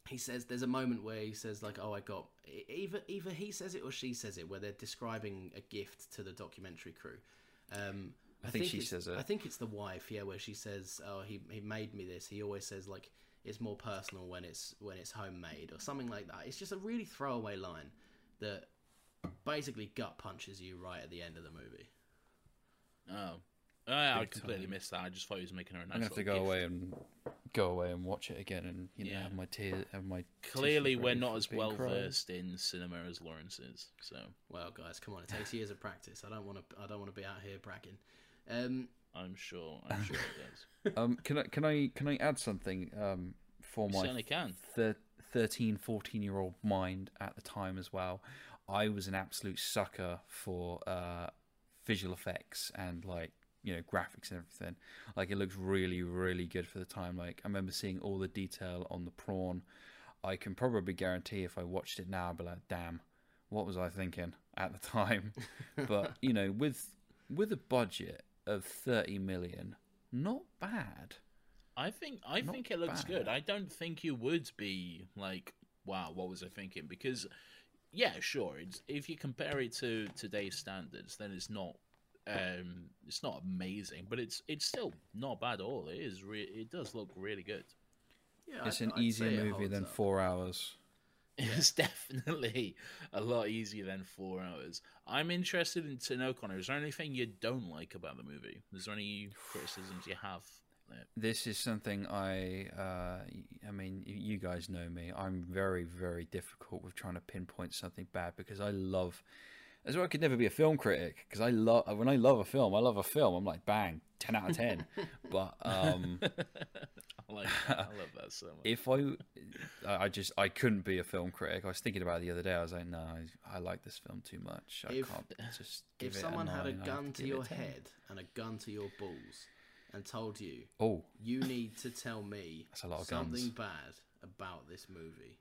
[SPEAKER 3] he says there's a moment where he says like, "Oh, I got." Either either he says it or she says it, where they're describing a gift to the documentary crew. Um,
[SPEAKER 5] I think she says it.
[SPEAKER 3] I think it's the wife, yeah, where she says, "Oh, he he made me this." He always says like it's more personal when it's when it's homemade or something like that. It's just a really throwaway line that basically gut punches you right at the end of the movie.
[SPEAKER 4] Oh, I, I completely
[SPEAKER 5] time.
[SPEAKER 4] missed that. I just thought he was making her a nice
[SPEAKER 5] I'm gonna have to go
[SPEAKER 4] gift.
[SPEAKER 5] away and go away and watch it again, and you know,
[SPEAKER 4] Yeah.
[SPEAKER 5] have my tears, have my.
[SPEAKER 4] Clearly, we're not as well
[SPEAKER 5] cried.
[SPEAKER 4] versed in cinema as Lawrence is. So
[SPEAKER 3] Well, guys, come on! It takes years of practice. I don't want to. I don't want to be out here bragging. Um,
[SPEAKER 4] I'm sure. I'm sure it does. <laughs>
[SPEAKER 5] Um, can I can I can I add something um, for
[SPEAKER 4] You
[SPEAKER 5] my
[SPEAKER 4] certainly can.
[SPEAKER 5] thir- 13, 14 year old mind at the time as well? I was an absolute sucker for uh, visual effects and like you know graphics and everything. Like it looks really really good for the time. Like I remember seeing all the detail on the prawn. I can probably guarantee if I watched it now, I'd be like, damn, what was I thinking at the <laughs> time? but you know, with with a budget of thirty million, not bad.
[SPEAKER 4] I think I
[SPEAKER 5] Not
[SPEAKER 4] think it looks
[SPEAKER 5] bad.
[SPEAKER 4] good. I don't think you would be like, wow, what was I thinking? Because yeah, sure, it's, if you compare it to today's standards, then it's not um it's not amazing, but it's it's still not bad at all. It is re- it does look really good.
[SPEAKER 3] yeah,
[SPEAKER 5] It's
[SPEAKER 3] I'd-
[SPEAKER 5] an
[SPEAKER 3] I'd
[SPEAKER 5] easier movie than
[SPEAKER 3] up.
[SPEAKER 5] four hours. <laughs>
[SPEAKER 4] It's definitely a lot easier than four hours. I'm interested in to know, Connor. Is there anything you don't like about the movie? Is there any criticisms you have?
[SPEAKER 5] This is something I, uh, I mean, you guys know me. I'm very, very difficult with trying to pinpoint something bad because I love That's why I could never be a film critic because I love when I love a film, I love a film. I'm like, bang, ten out of ten. <laughs> but um, <laughs>
[SPEAKER 4] I like that. I love that so much.
[SPEAKER 5] if I, I just I couldn't be a film critic. I was thinking about it the other day. I was like, no, I, I like this film too much. I
[SPEAKER 3] If-
[SPEAKER 5] can't just. <laughs> Give
[SPEAKER 3] If someone had a
[SPEAKER 5] I have
[SPEAKER 3] gun to your head and a gun to your balls and told you
[SPEAKER 5] oh,
[SPEAKER 3] you need to tell me
[SPEAKER 5] That's a lot of
[SPEAKER 3] something
[SPEAKER 5] guns.
[SPEAKER 3] bad about this movie,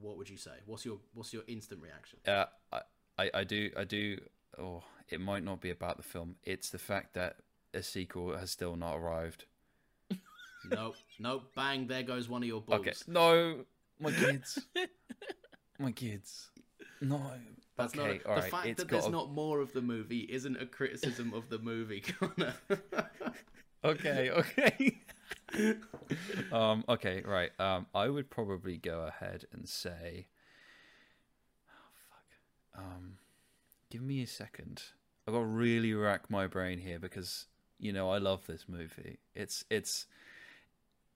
[SPEAKER 3] what would you say? What's your what's your instant reaction?
[SPEAKER 5] Uh, I, I, I do, I do. Oh, it might not be about the film. It's the fact that a sequel has still not arrived. <laughs>
[SPEAKER 3] nope, nope, bang, there goes one of your balls.
[SPEAKER 5] Okay, no, my kids, my kids, no.
[SPEAKER 3] That's
[SPEAKER 5] okay,
[SPEAKER 3] not
[SPEAKER 5] all
[SPEAKER 3] the
[SPEAKER 5] right.
[SPEAKER 3] fact that there's
[SPEAKER 5] a-
[SPEAKER 3] not more of the movie isn't a criticism of the movie, <laughs> Connor.
[SPEAKER 5] Okay, okay. <laughs> um, okay, right. Um, I would probably go ahead and say. Um, give me a second. I've got to really rack my brain here because you know I love this movie. It's it's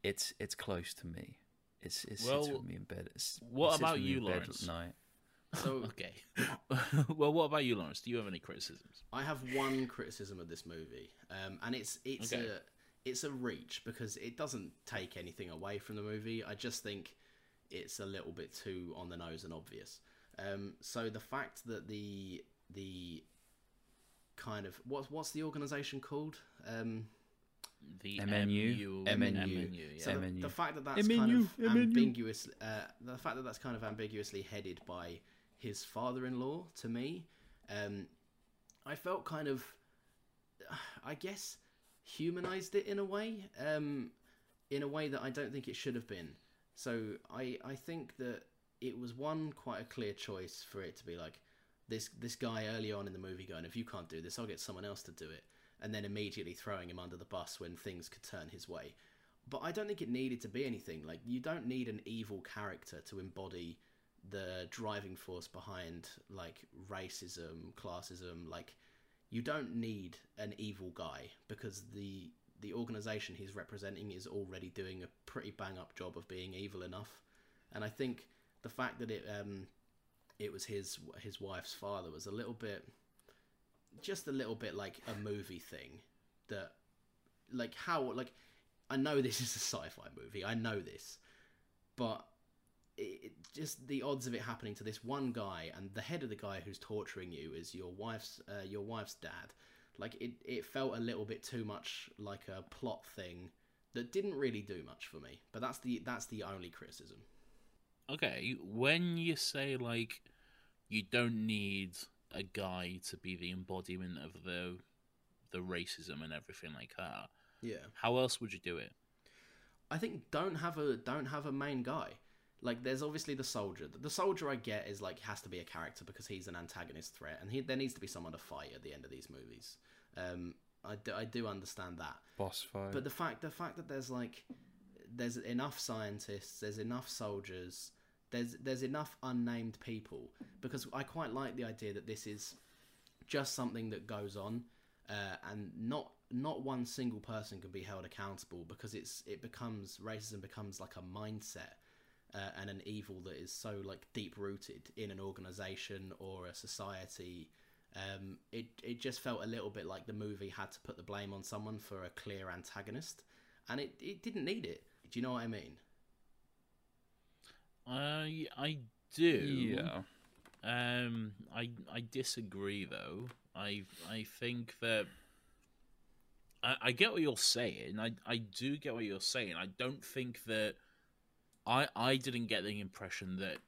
[SPEAKER 5] it's it's close to me. It's it sits
[SPEAKER 4] Well,
[SPEAKER 5] with me in bed. It's,
[SPEAKER 4] what
[SPEAKER 5] it
[SPEAKER 4] about you, Lawrence?
[SPEAKER 5] At night.
[SPEAKER 3] so <laughs>
[SPEAKER 4] Okay. <laughs> well, what about you, Lawrence? Do you have any criticisms?
[SPEAKER 3] I have one criticism of this movie, um, and it's it's
[SPEAKER 4] Okay.
[SPEAKER 3] a it's a reach because it doesn't take anything away from the movie. I just think it's a little bit too on the nose and obvious. Um, so the fact that the the kind of what's what's the organization called? Um,
[SPEAKER 4] The
[SPEAKER 5] MNU?
[SPEAKER 4] MNU.
[SPEAKER 5] MNU.
[SPEAKER 4] yeah.
[SPEAKER 3] so the, the fact that that's
[SPEAKER 5] MNU,
[SPEAKER 3] kind of
[SPEAKER 5] MNU.
[SPEAKER 3] ambiguous, uh, the fact that that's kind of ambiguously headed by his father-in-law to me, um, I felt kind of, I guess, humanized it in a way, um, in a way that I don't think it should have been. So I I think that it was one quite a clear choice for it to be like this this guy early on in the movie going, if you can't do this, I'll get someone else to do it, and then immediately throwing him under the bus when things could turn his way. But I don't think it needed to be anything. Like you don't need an evil character to embody the driving force behind like racism, classism. Like you don't need an evil guy because the the organization he's representing is already doing a pretty bang up job of being evil enough. And I think the fact that it um it was his his wife's father was a little bit just a little bit like a movie thing that like how like I know this <laughs> is a sci-fi movie. I know this. But it, just the odds of it happening to this one guy and the head of the guy who's torturing you is your wife's uh, your wife's dad. Like it, it felt a little bit too much like a plot thing that didn't really do much for me. But that's the that's the only criticism.
[SPEAKER 4] Okay, when you say like you don't need a guy to be the embodiment of the the racism and everything like that,
[SPEAKER 3] Yeah.
[SPEAKER 4] how else would you do it?
[SPEAKER 3] I think don't have a don't have a main guy. Like there's obviously the soldier. The soldier I get is like has to be a character because he's an antagonist threat, and he, there needs to be someone to fight at the end of these movies. Um, I do, I do understand that,
[SPEAKER 5] Boss fight.
[SPEAKER 3] but the fact the fact that there's like there's enough scientists, there's enough soldiers, there's there's enough unnamed people because I quite like the idea that this is just something that goes on, uh, and not not one single person can be held accountable because it's it becomes racism becomes like a mindset uh, and an evil that is so like deep rooted in an organization or a society. Um, it it just felt a little bit like the movie had to put the blame on someone for a clear antagonist, and it, it didn't need it. Do you know what I mean?
[SPEAKER 4] I I do.
[SPEAKER 5] yeah.
[SPEAKER 4] Um, I I disagree though. I I think that I, I get what you're saying. I I do get what you're saying. I don't think that I I didn't get the impression that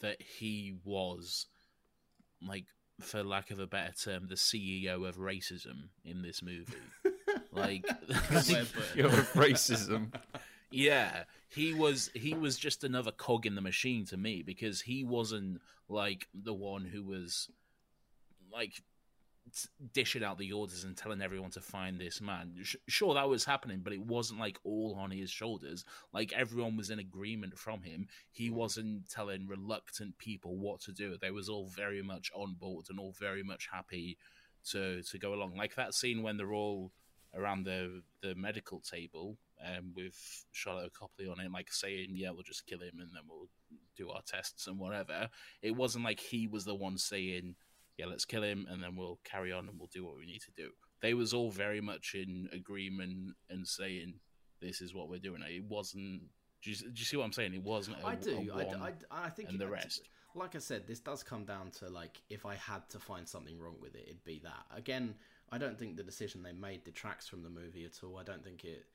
[SPEAKER 4] that he was like for lack of a better term the CEO of racism in this movie. <laughs> like <laughs>
[SPEAKER 5] You're of racism. <laughs>
[SPEAKER 4] yeah, he was he was just another cog in the machine to me because he wasn't like the one who was like dishing out the orders and telling everyone to find this man. Sure, that was happening, but it wasn't like all on his shoulders. Like everyone was in agreement from him. He wasn't telling reluctant people what to do. They was all very much on board and all very much happy to to go along. Like that scene when they're all around the the medical table um, with Sharlto Copley on it, like saying, "Yeah, we'll just kill him and then we'll do our tests and whatever." It wasn't like he was the one saying, yeah, let's kill him, and then we'll carry on and we'll do what we need to do. They was all very much in agreement and saying this is what we're doing. It wasn't. Do you, do you see what I'm saying? It wasn't. A,
[SPEAKER 3] I do. I, I, I think
[SPEAKER 4] and the rest.
[SPEAKER 3] Like I said, this does come down to like if I had to find something wrong with it, it'd be that. Again, I don't think the decision they made detracts from the movie at all. I don't think it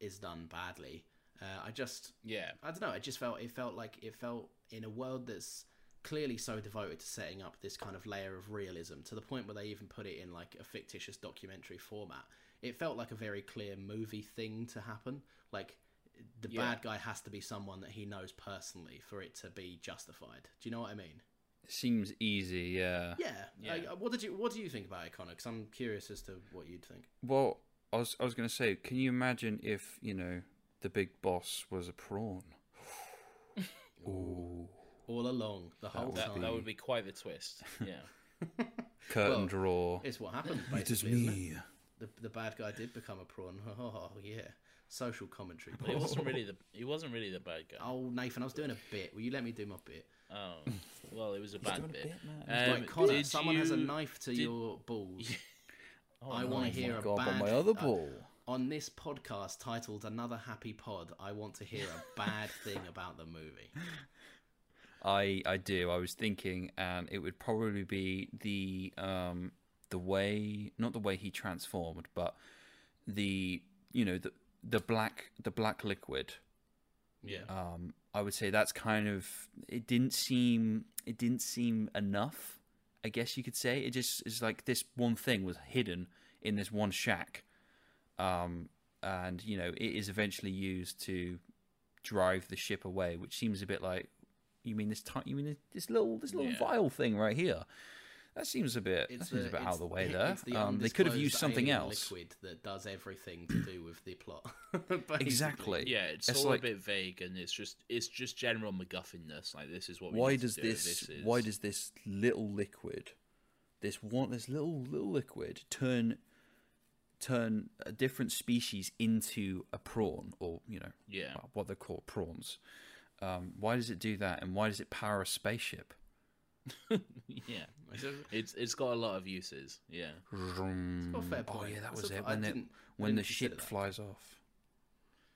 [SPEAKER 3] is done badly. Uh, I just
[SPEAKER 4] Yeah,
[SPEAKER 3] I don't know. It just felt it felt like it felt in a world that's clearly so devoted to setting up this kind of layer of realism to the point where they even put it in like a fictitious documentary format. It felt like a very clear movie thing to happen. Like the
[SPEAKER 4] Yeah.
[SPEAKER 3] bad guy has to be someone that he knows personally for it to be justified. Do you know what I mean?
[SPEAKER 5] Seems easy, yeah.
[SPEAKER 3] Yeah.
[SPEAKER 4] Yeah.
[SPEAKER 3] Uh, what did you What do you think about it, Connor? Because I'm curious as to what you'd think.
[SPEAKER 5] Well, I was I was going to say, can you imagine if you know the big boss was a prawn? <laughs> Ooh,
[SPEAKER 3] All along, the whole
[SPEAKER 4] that,
[SPEAKER 3] time.
[SPEAKER 4] that would be quite the twist. <laughs> Yeah,
[SPEAKER 5] curtain
[SPEAKER 3] Well,
[SPEAKER 5] draw.
[SPEAKER 3] It's what happened.
[SPEAKER 5] It is
[SPEAKER 3] Basically, isn't it? The the bad guy did become a prawn. <laughs> Oh yeah, social commentary.
[SPEAKER 4] but he wasn't really the he wasn't really the bad guy.
[SPEAKER 3] Oh, Nathan, I was doing a bit. Will you let me do my bit?
[SPEAKER 4] Oh, well, it was a bad
[SPEAKER 5] doing a
[SPEAKER 4] bit.
[SPEAKER 5] bit, man.
[SPEAKER 4] Um,
[SPEAKER 3] right, Connor,
[SPEAKER 4] did
[SPEAKER 3] someone has a knife to
[SPEAKER 4] did-
[SPEAKER 3] your balls.
[SPEAKER 4] Oh,
[SPEAKER 3] I want to hear
[SPEAKER 5] my
[SPEAKER 3] a
[SPEAKER 5] god,
[SPEAKER 3] bad.
[SPEAKER 5] my other
[SPEAKER 3] uh, on this podcast titled "Another Happy Pod," I want to hear a bad <laughs> thing about the movie.
[SPEAKER 5] I I do. I was thinking, and it would probably be the um the way, not the way he transformed, but the you know the the black the black liquid.
[SPEAKER 4] Yeah,
[SPEAKER 5] Um, I would say that's kind of it. Didn't seem it didn't seem enough. I guess you could say it just is like this one thing was hidden in this one shack, um, and you know it is eventually used to drive the ship away, which seems a bit like you mean this ti- you mean this little this little
[SPEAKER 4] Yeah.
[SPEAKER 5] vial thing right here. That seems a bit that seems a bit out of the way there.
[SPEAKER 3] it's the
[SPEAKER 5] Um, they could have used something else.
[SPEAKER 3] Liquid that does everything to do with the plot. <laughs>
[SPEAKER 5] Exactly.
[SPEAKER 4] yeah, it's,
[SPEAKER 5] It's
[SPEAKER 4] all
[SPEAKER 5] like-
[SPEAKER 4] a bit vague, and it's just it's just general MacGuffinness. Like this is what. We
[SPEAKER 5] why
[SPEAKER 4] need to
[SPEAKER 5] does
[SPEAKER 4] do,
[SPEAKER 5] this,
[SPEAKER 4] is...
[SPEAKER 5] why does this little liquid this one this little little liquid turn turn a different species into a prawn or you know
[SPEAKER 4] Yeah.
[SPEAKER 5] what they're called prawns um, why does it do that and why does it power a spaceship <laughs>
[SPEAKER 4] yeah, it's it's got a lot of uses. Yeah,
[SPEAKER 3] Well, fair
[SPEAKER 5] oh yeah that was it when the, when the ship flies off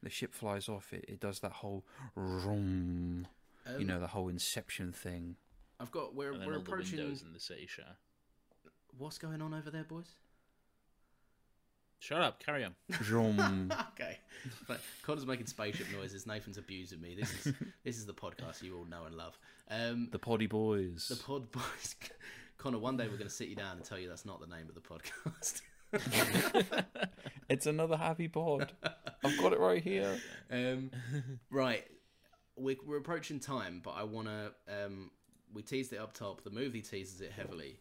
[SPEAKER 5] the ship flies off it, it does that whole vroom, you
[SPEAKER 3] Um,
[SPEAKER 5] know the whole inception thing
[SPEAKER 3] I've got. We're
[SPEAKER 4] and then
[SPEAKER 3] we're
[SPEAKER 4] all the
[SPEAKER 3] approaching.
[SPEAKER 4] windows in the city share.
[SPEAKER 3] What's going on over there, boys?
[SPEAKER 4] Shut up, carry on. <laughs>
[SPEAKER 5] Vroom.
[SPEAKER 3] okay, but Connor's making spaceship noises. Nathan's abusing me. This is <laughs> this is the podcast you all know and love. Um,
[SPEAKER 5] the poddy boys
[SPEAKER 3] the pod boys. <laughs> Connor, one day we're going to sit you down and tell you that's not the name of the podcast.
[SPEAKER 5] It's another happy pod. I've got it right here.
[SPEAKER 3] Um, right, we're, we're approaching time, but I want to. Um, we teased it up top. The movie teases it heavily,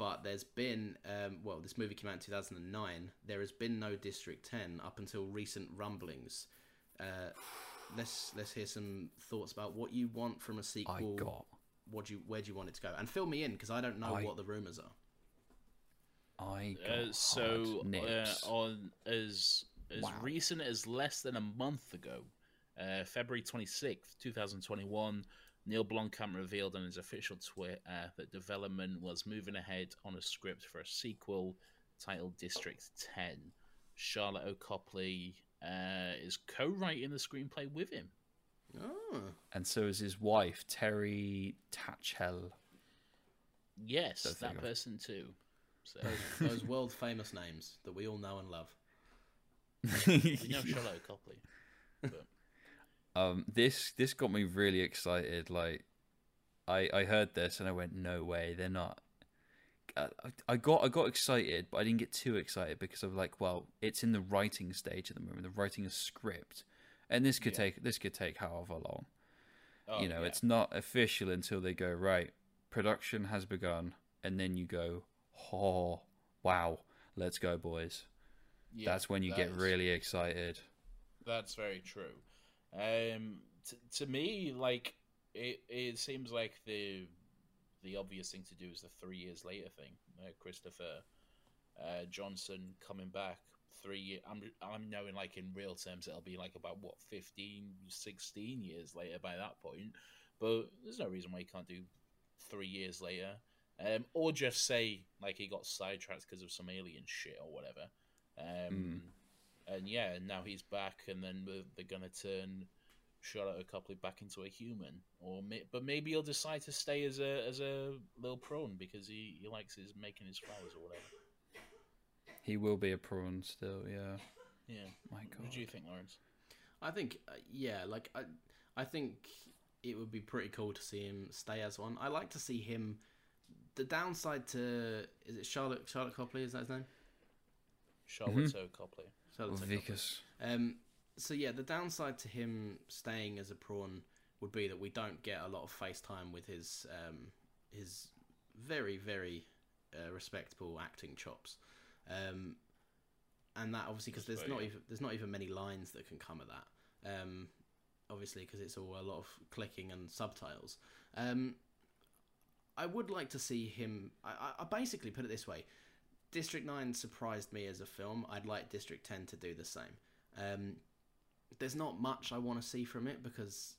[SPEAKER 3] but there's been um, well this movie came out in 2009 there has been no district 10 up until recent rumblings. Uh, let's let's hear some thoughts about what you want from a sequel.
[SPEAKER 5] I got
[SPEAKER 3] what do you where do you want it to go? And fill me in because i don't know
[SPEAKER 5] I,
[SPEAKER 3] what the rumors are.
[SPEAKER 5] I uh, got
[SPEAKER 4] uh, so uh, on as as
[SPEAKER 5] wow.
[SPEAKER 4] recent as less than a month ago uh, february 26th 2021 Neil Blomkamp revealed on his official Twitter that development was moving ahead on a script for a sequel titled District Ten. Sharlto Copley uh, is co-writing the screenplay with him.
[SPEAKER 3] Oh,
[SPEAKER 5] and so is his wife Terry Tatchell.
[SPEAKER 4] Yes,
[SPEAKER 5] Don't think
[SPEAKER 4] that
[SPEAKER 5] of-
[SPEAKER 4] person too. So <laughs>
[SPEAKER 3] those, those world famous names that we all know and love. <laughs>
[SPEAKER 4] we know Sharlto Copley. But
[SPEAKER 5] Um, this this got me really excited. Like, I I heard this and I went, no way, they're not. I, I got I got excited, but I didn't get too excited because of like, well, it's in the writing stage at the moment. They're writing a script, and this could take this could take however long.
[SPEAKER 4] oh,
[SPEAKER 5] you know,
[SPEAKER 4] yeah.
[SPEAKER 5] it's not official until they go right. Production has begun, and then you go, oh wow, let's go, boys.
[SPEAKER 4] Yeah,
[SPEAKER 5] That's when you get
[SPEAKER 4] is-
[SPEAKER 5] really excited.
[SPEAKER 4] That's very true. Um, t- to me, like it, it seems like the the obvious thing to do is the three years later thing. Uh, Christopher uh, Johnson coming back three years. I'm I'm knowing like in real terms it'll be like about what 15, 16 years later by that point. But there's no reason why you can't do three years later. um, or just say like he got sidetracked because of some alien shit or whatever. Um, And yeah, now he's back, and then they're, they're gonna turn Sharlto Copley back into a human, or may, but maybe he'll decide to stay as a as a little prawn because he, he likes his making his flowers or whatever.
[SPEAKER 5] He will be a prawn still. Yeah.
[SPEAKER 4] Yeah.
[SPEAKER 5] My God.
[SPEAKER 4] What do you think, Lawrence?
[SPEAKER 3] I think, uh, yeah, like I, I think it would be pretty cool to see him stay as one. I like to see him. The downside to is it Charlotte Charlotte Copley? Is that his name?
[SPEAKER 4] Charlotte O. Copley.
[SPEAKER 3] Charlotte
[SPEAKER 5] Or
[SPEAKER 3] Copley.
[SPEAKER 5] Wikus.
[SPEAKER 3] Um, so yeah, the downside to him staying as a prawn would be that we don't get a lot of FaceTime with his um, his very very uh, respectable acting chops, um, and that obviously because there's not even there's not even many lines that can come of that. Um, obviously, because it's all a lot of clicking and subtitles. Um, I would like to see him. I, I, I basically put it this way: District Nine surprised me as a film. I'd like District Ten to do the same. Um, there's not much I want to see from it because,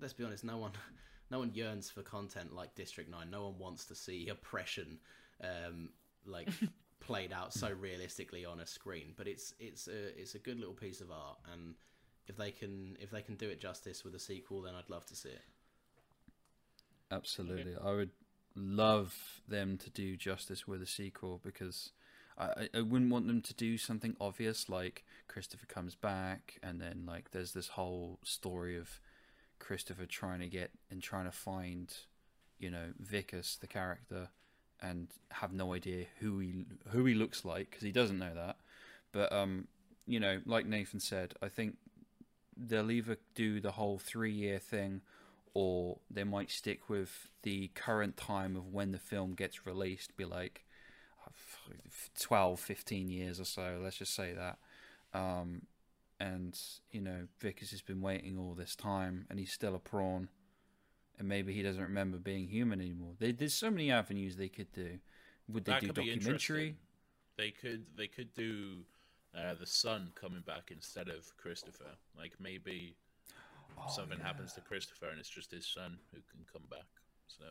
[SPEAKER 3] let's be honest, no one, <laughs> no one yearns for content like District Nine. No one wants to see <laughs> oppression, um, like <laughs> played out so realistically on a screen. But it's it's a it's a good little piece of art, and if they can if they can do it justice with a sequel, then I'd love to see it.
[SPEAKER 5] Absolutely. I would love them to do justice with a sequel because I, I- wouldn't want them to do something obvious like Christopher comes back and then like there's this whole story of Christopher trying to get and trying to find, you know, Wikus the character and have no idea who he who he looks like because he doesn't know that. But um, you know, like Nathan said, I think they'll either do the whole three year thing or they might stick with the current time of when the film gets released be like uh, 12 15 years or so let's just say that. Um, and you know Wikus has been waiting all this time and he's still a prawn. And maybe he doesn't remember being human anymore. There, there's so many avenues they could do. Would they
[SPEAKER 4] That
[SPEAKER 5] do
[SPEAKER 4] could be
[SPEAKER 5] documentary.
[SPEAKER 4] They could they could do uh, the son coming back instead of Christopher. Like maybe
[SPEAKER 5] Oh,
[SPEAKER 4] something happens to Christopher and it's just his son who can come back. So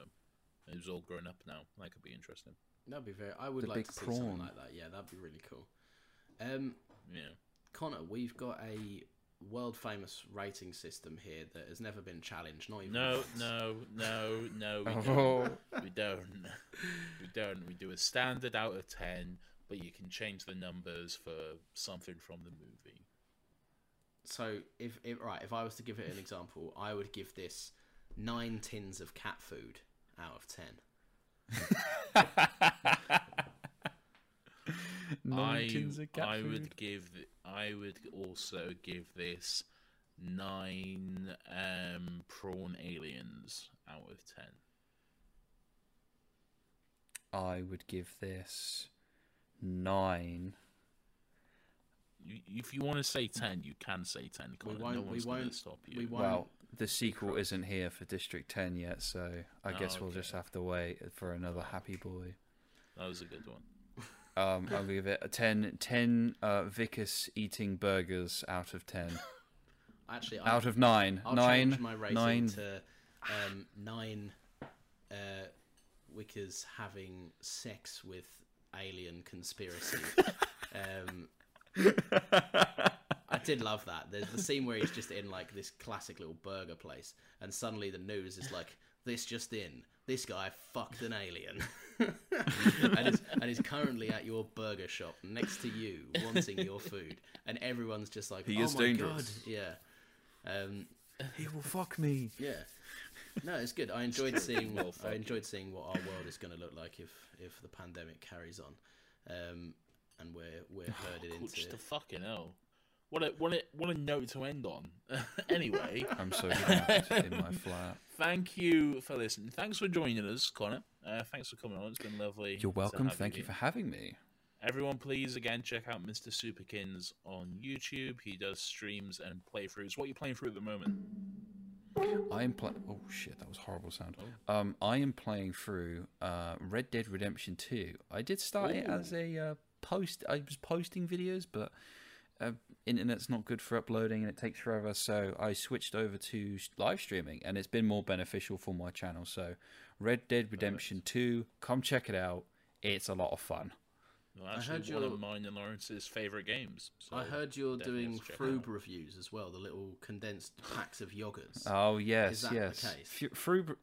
[SPEAKER 4] he's all grown up now. That could be interesting.
[SPEAKER 3] That'd be very. I would
[SPEAKER 5] The
[SPEAKER 3] like
[SPEAKER 5] big
[SPEAKER 3] to see something like that. Yeah, that'd be really cool. Um,
[SPEAKER 4] Yeah.
[SPEAKER 3] Connor, we've got a world famous rating system here that has never been challenged. Not even
[SPEAKER 4] No,
[SPEAKER 3] once.
[SPEAKER 4] no, no, no. We <laughs>
[SPEAKER 5] Oh.
[SPEAKER 4] don't. We don't. We don't. We do a standard out of ten, but you can change the numbers for something from the movie.
[SPEAKER 3] So if, if right, if I was to give it an example, I would give this nine tins of cat food out of ten. <laughs>
[SPEAKER 4] I,
[SPEAKER 5] tins of cat
[SPEAKER 4] I
[SPEAKER 5] food.
[SPEAKER 4] would give I would also give this nine um, prawn aliens out of ten.
[SPEAKER 5] I would give this nine
[SPEAKER 4] You, if you want to say ten, you can say ten.
[SPEAKER 3] We won't.
[SPEAKER 4] no
[SPEAKER 3] we
[SPEAKER 4] one's going
[SPEAKER 3] won't.
[SPEAKER 4] stop you.
[SPEAKER 3] We won't.
[SPEAKER 5] Well, the sequel isn't here for District 10 yet, so I
[SPEAKER 4] Oh,
[SPEAKER 5] guess we'll
[SPEAKER 4] okay.
[SPEAKER 5] just have to wait for another Happy Boy.
[SPEAKER 4] That was a good one. <laughs>
[SPEAKER 5] Um, I'll give it a 10, 10 uh, Wikus eating burgers out of 10. <laughs>
[SPEAKER 3] Actually, I,
[SPEAKER 5] Out of 9.
[SPEAKER 3] I'll
[SPEAKER 5] 9.
[SPEAKER 3] change my rating
[SPEAKER 5] 9.
[SPEAKER 3] to um, nine. Uh, Wikus having sex with alien conspiracy. <laughs> um, I did love that. There's the scene where he's just in like this classic little burger place, and suddenly the news is like, "This just in: this guy fucked an alien," <laughs> and, is, and is currently at your burger shop next to you, wanting your food, and everyone's just like,
[SPEAKER 5] He
[SPEAKER 3] "Oh
[SPEAKER 5] is
[SPEAKER 3] my
[SPEAKER 5] dangerous."
[SPEAKER 3] god, yeah." Um,
[SPEAKER 5] He will fuck me.
[SPEAKER 3] yeah. No, it's good. I enjoyed seeing.
[SPEAKER 4] Well, fuck
[SPEAKER 3] I enjoyed seeing what our world is going to look like if if the pandemic carries on, um, and we're we're <laughs> herded
[SPEAKER 4] Cool,
[SPEAKER 3] into.
[SPEAKER 4] just a fucking hell. What a what a what a note to end on. <laughs> anyway,
[SPEAKER 5] I'm so trapped in my <laughs> flat.
[SPEAKER 4] thank you for listening. Thanks for joining us, Connor. Uh, thanks for coming on. It's been lovely.
[SPEAKER 5] You're welcome. Thank you
[SPEAKER 4] here.
[SPEAKER 5] for having me.
[SPEAKER 4] Everyone, please again check out Mr. Superkins on YouTube. He does streams and playthroughs. What are you playing through at the moment?
[SPEAKER 5] I am playing. Oh shit, that was horrible sound. Um, I am playing through uh, Red Dead Redemption 2. I did start it as a uh, post. I was posting videos, but uh, internet's not good for uploading and it takes forever. So I switched over to live streaming, and it's been more beneficial for my channel. So Red Dead Redemption Two, come check it out. It's a lot of fun.
[SPEAKER 4] Well,
[SPEAKER 3] I
[SPEAKER 4] actually,
[SPEAKER 3] heard
[SPEAKER 4] one
[SPEAKER 3] you're-
[SPEAKER 4] of mine and Lawrence's favorite games. So
[SPEAKER 3] I heard you're doing
[SPEAKER 4] have to check it Frube
[SPEAKER 3] reviews as well, the little condensed packs of yogurts.
[SPEAKER 5] Oh yes,
[SPEAKER 3] that the
[SPEAKER 5] yes.
[SPEAKER 3] case?
[SPEAKER 5] F- through,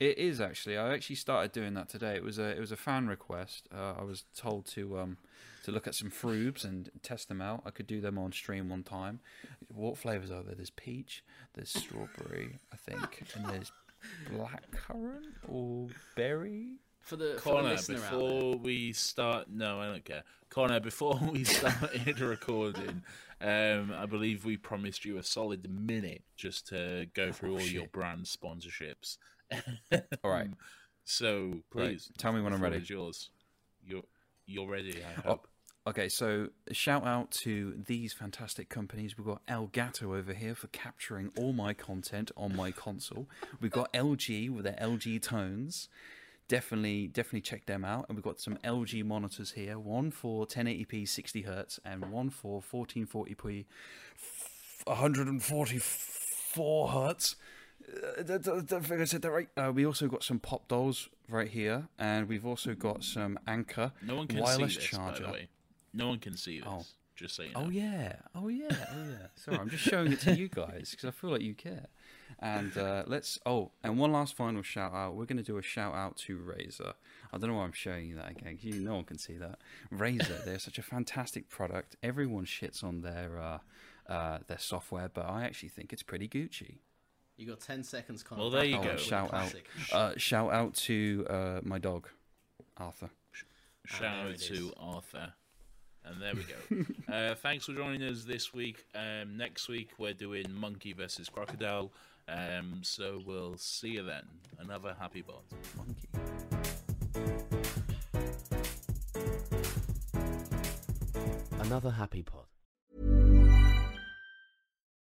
[SPEAKER 5] it is actually. I actually started doing that today. It was a it was a fan request. Uh, I was told to um to look at some frubes and test them out. I could do them on stream one time. What flavors are there? There's peach. There's strawberry, I think, and there's blackcurrant or berry.
[SPEAKER 3] for the, for the
[SPEAKER 4] Connor,
[SPEAKER 3] out
[SPEAKER 4] before we start, no, I don't care. Connor, before <laughs> we started recording, um, I believe we promised you a solid minute just to go through all your brand sponsorships. <laughs>
[SPEAKER 5] All right. Mm.
[SPEAKER 4] So
[SPEAKER 5] Right,
[SPEAKER 4] please,
[SPEAKER 5] tell me when I'm ready.
[SPEAKER 4] yours. You're you're ready. I
[SPEAKER 5] Oh, okay, so shout out to these fantastic companies. We've got Elgato over here for capturing all my content on my console. We've got LG with their LG tones. Definitely, definitely check them out. And we've got some LG monitors here. One for 1080p 60 hertz and one for 1440p 144 hertz. Uh, don't- don't think I said that right. Uh, we also got some pop dolls right here, and we've also got some Anker
[SPEAKER 4] No one can
[SPEAKER 5] wireless
[SPEAKER 4] see this,
[SPEAKER 5] charger.
[SPEAKER 4] by the way. No one can see this.
[SPEAKER 5] Oh.
[SPEAKER 4] Just so you know.
[SPEAKER 5] Oh yeah, oh yeah, oh yeah. Sorry, I'm just showing it to you guys because I feel like you care. And uh, let's. Oh, and one last final shout out. We're going to do a shout out to Razer. I don't know why I'm showing you that again. You, no one can see that. Razer, they're such a fantastic product. Everyone shits on their uh, uh, their software, but I actually think it's pretty Gucci.
[SPEAKER 3] You got 10 seconds, Connor.
[SPEAKER 4] Well, there you
[SPEAKER 3] Wrap
[SPEAKER 4] go.
[SPEAKER 3] up with a
[SPEAKER 5] shout out, uh, shout out to uh, my dog, Arthur.
[SPEAKER 4] Shout out to
[SPEAKER 3] is.
[SPEAKER 4] Arthur. And there we go. <laughs> uh, thanks for joining us this week. Um, next week we're doing Monkey versus Crocodile. Um, so we'll see you then. Another happy bot.
[SPEAKER 5] Monkey.
[SPEAKER 1] Another happy pod.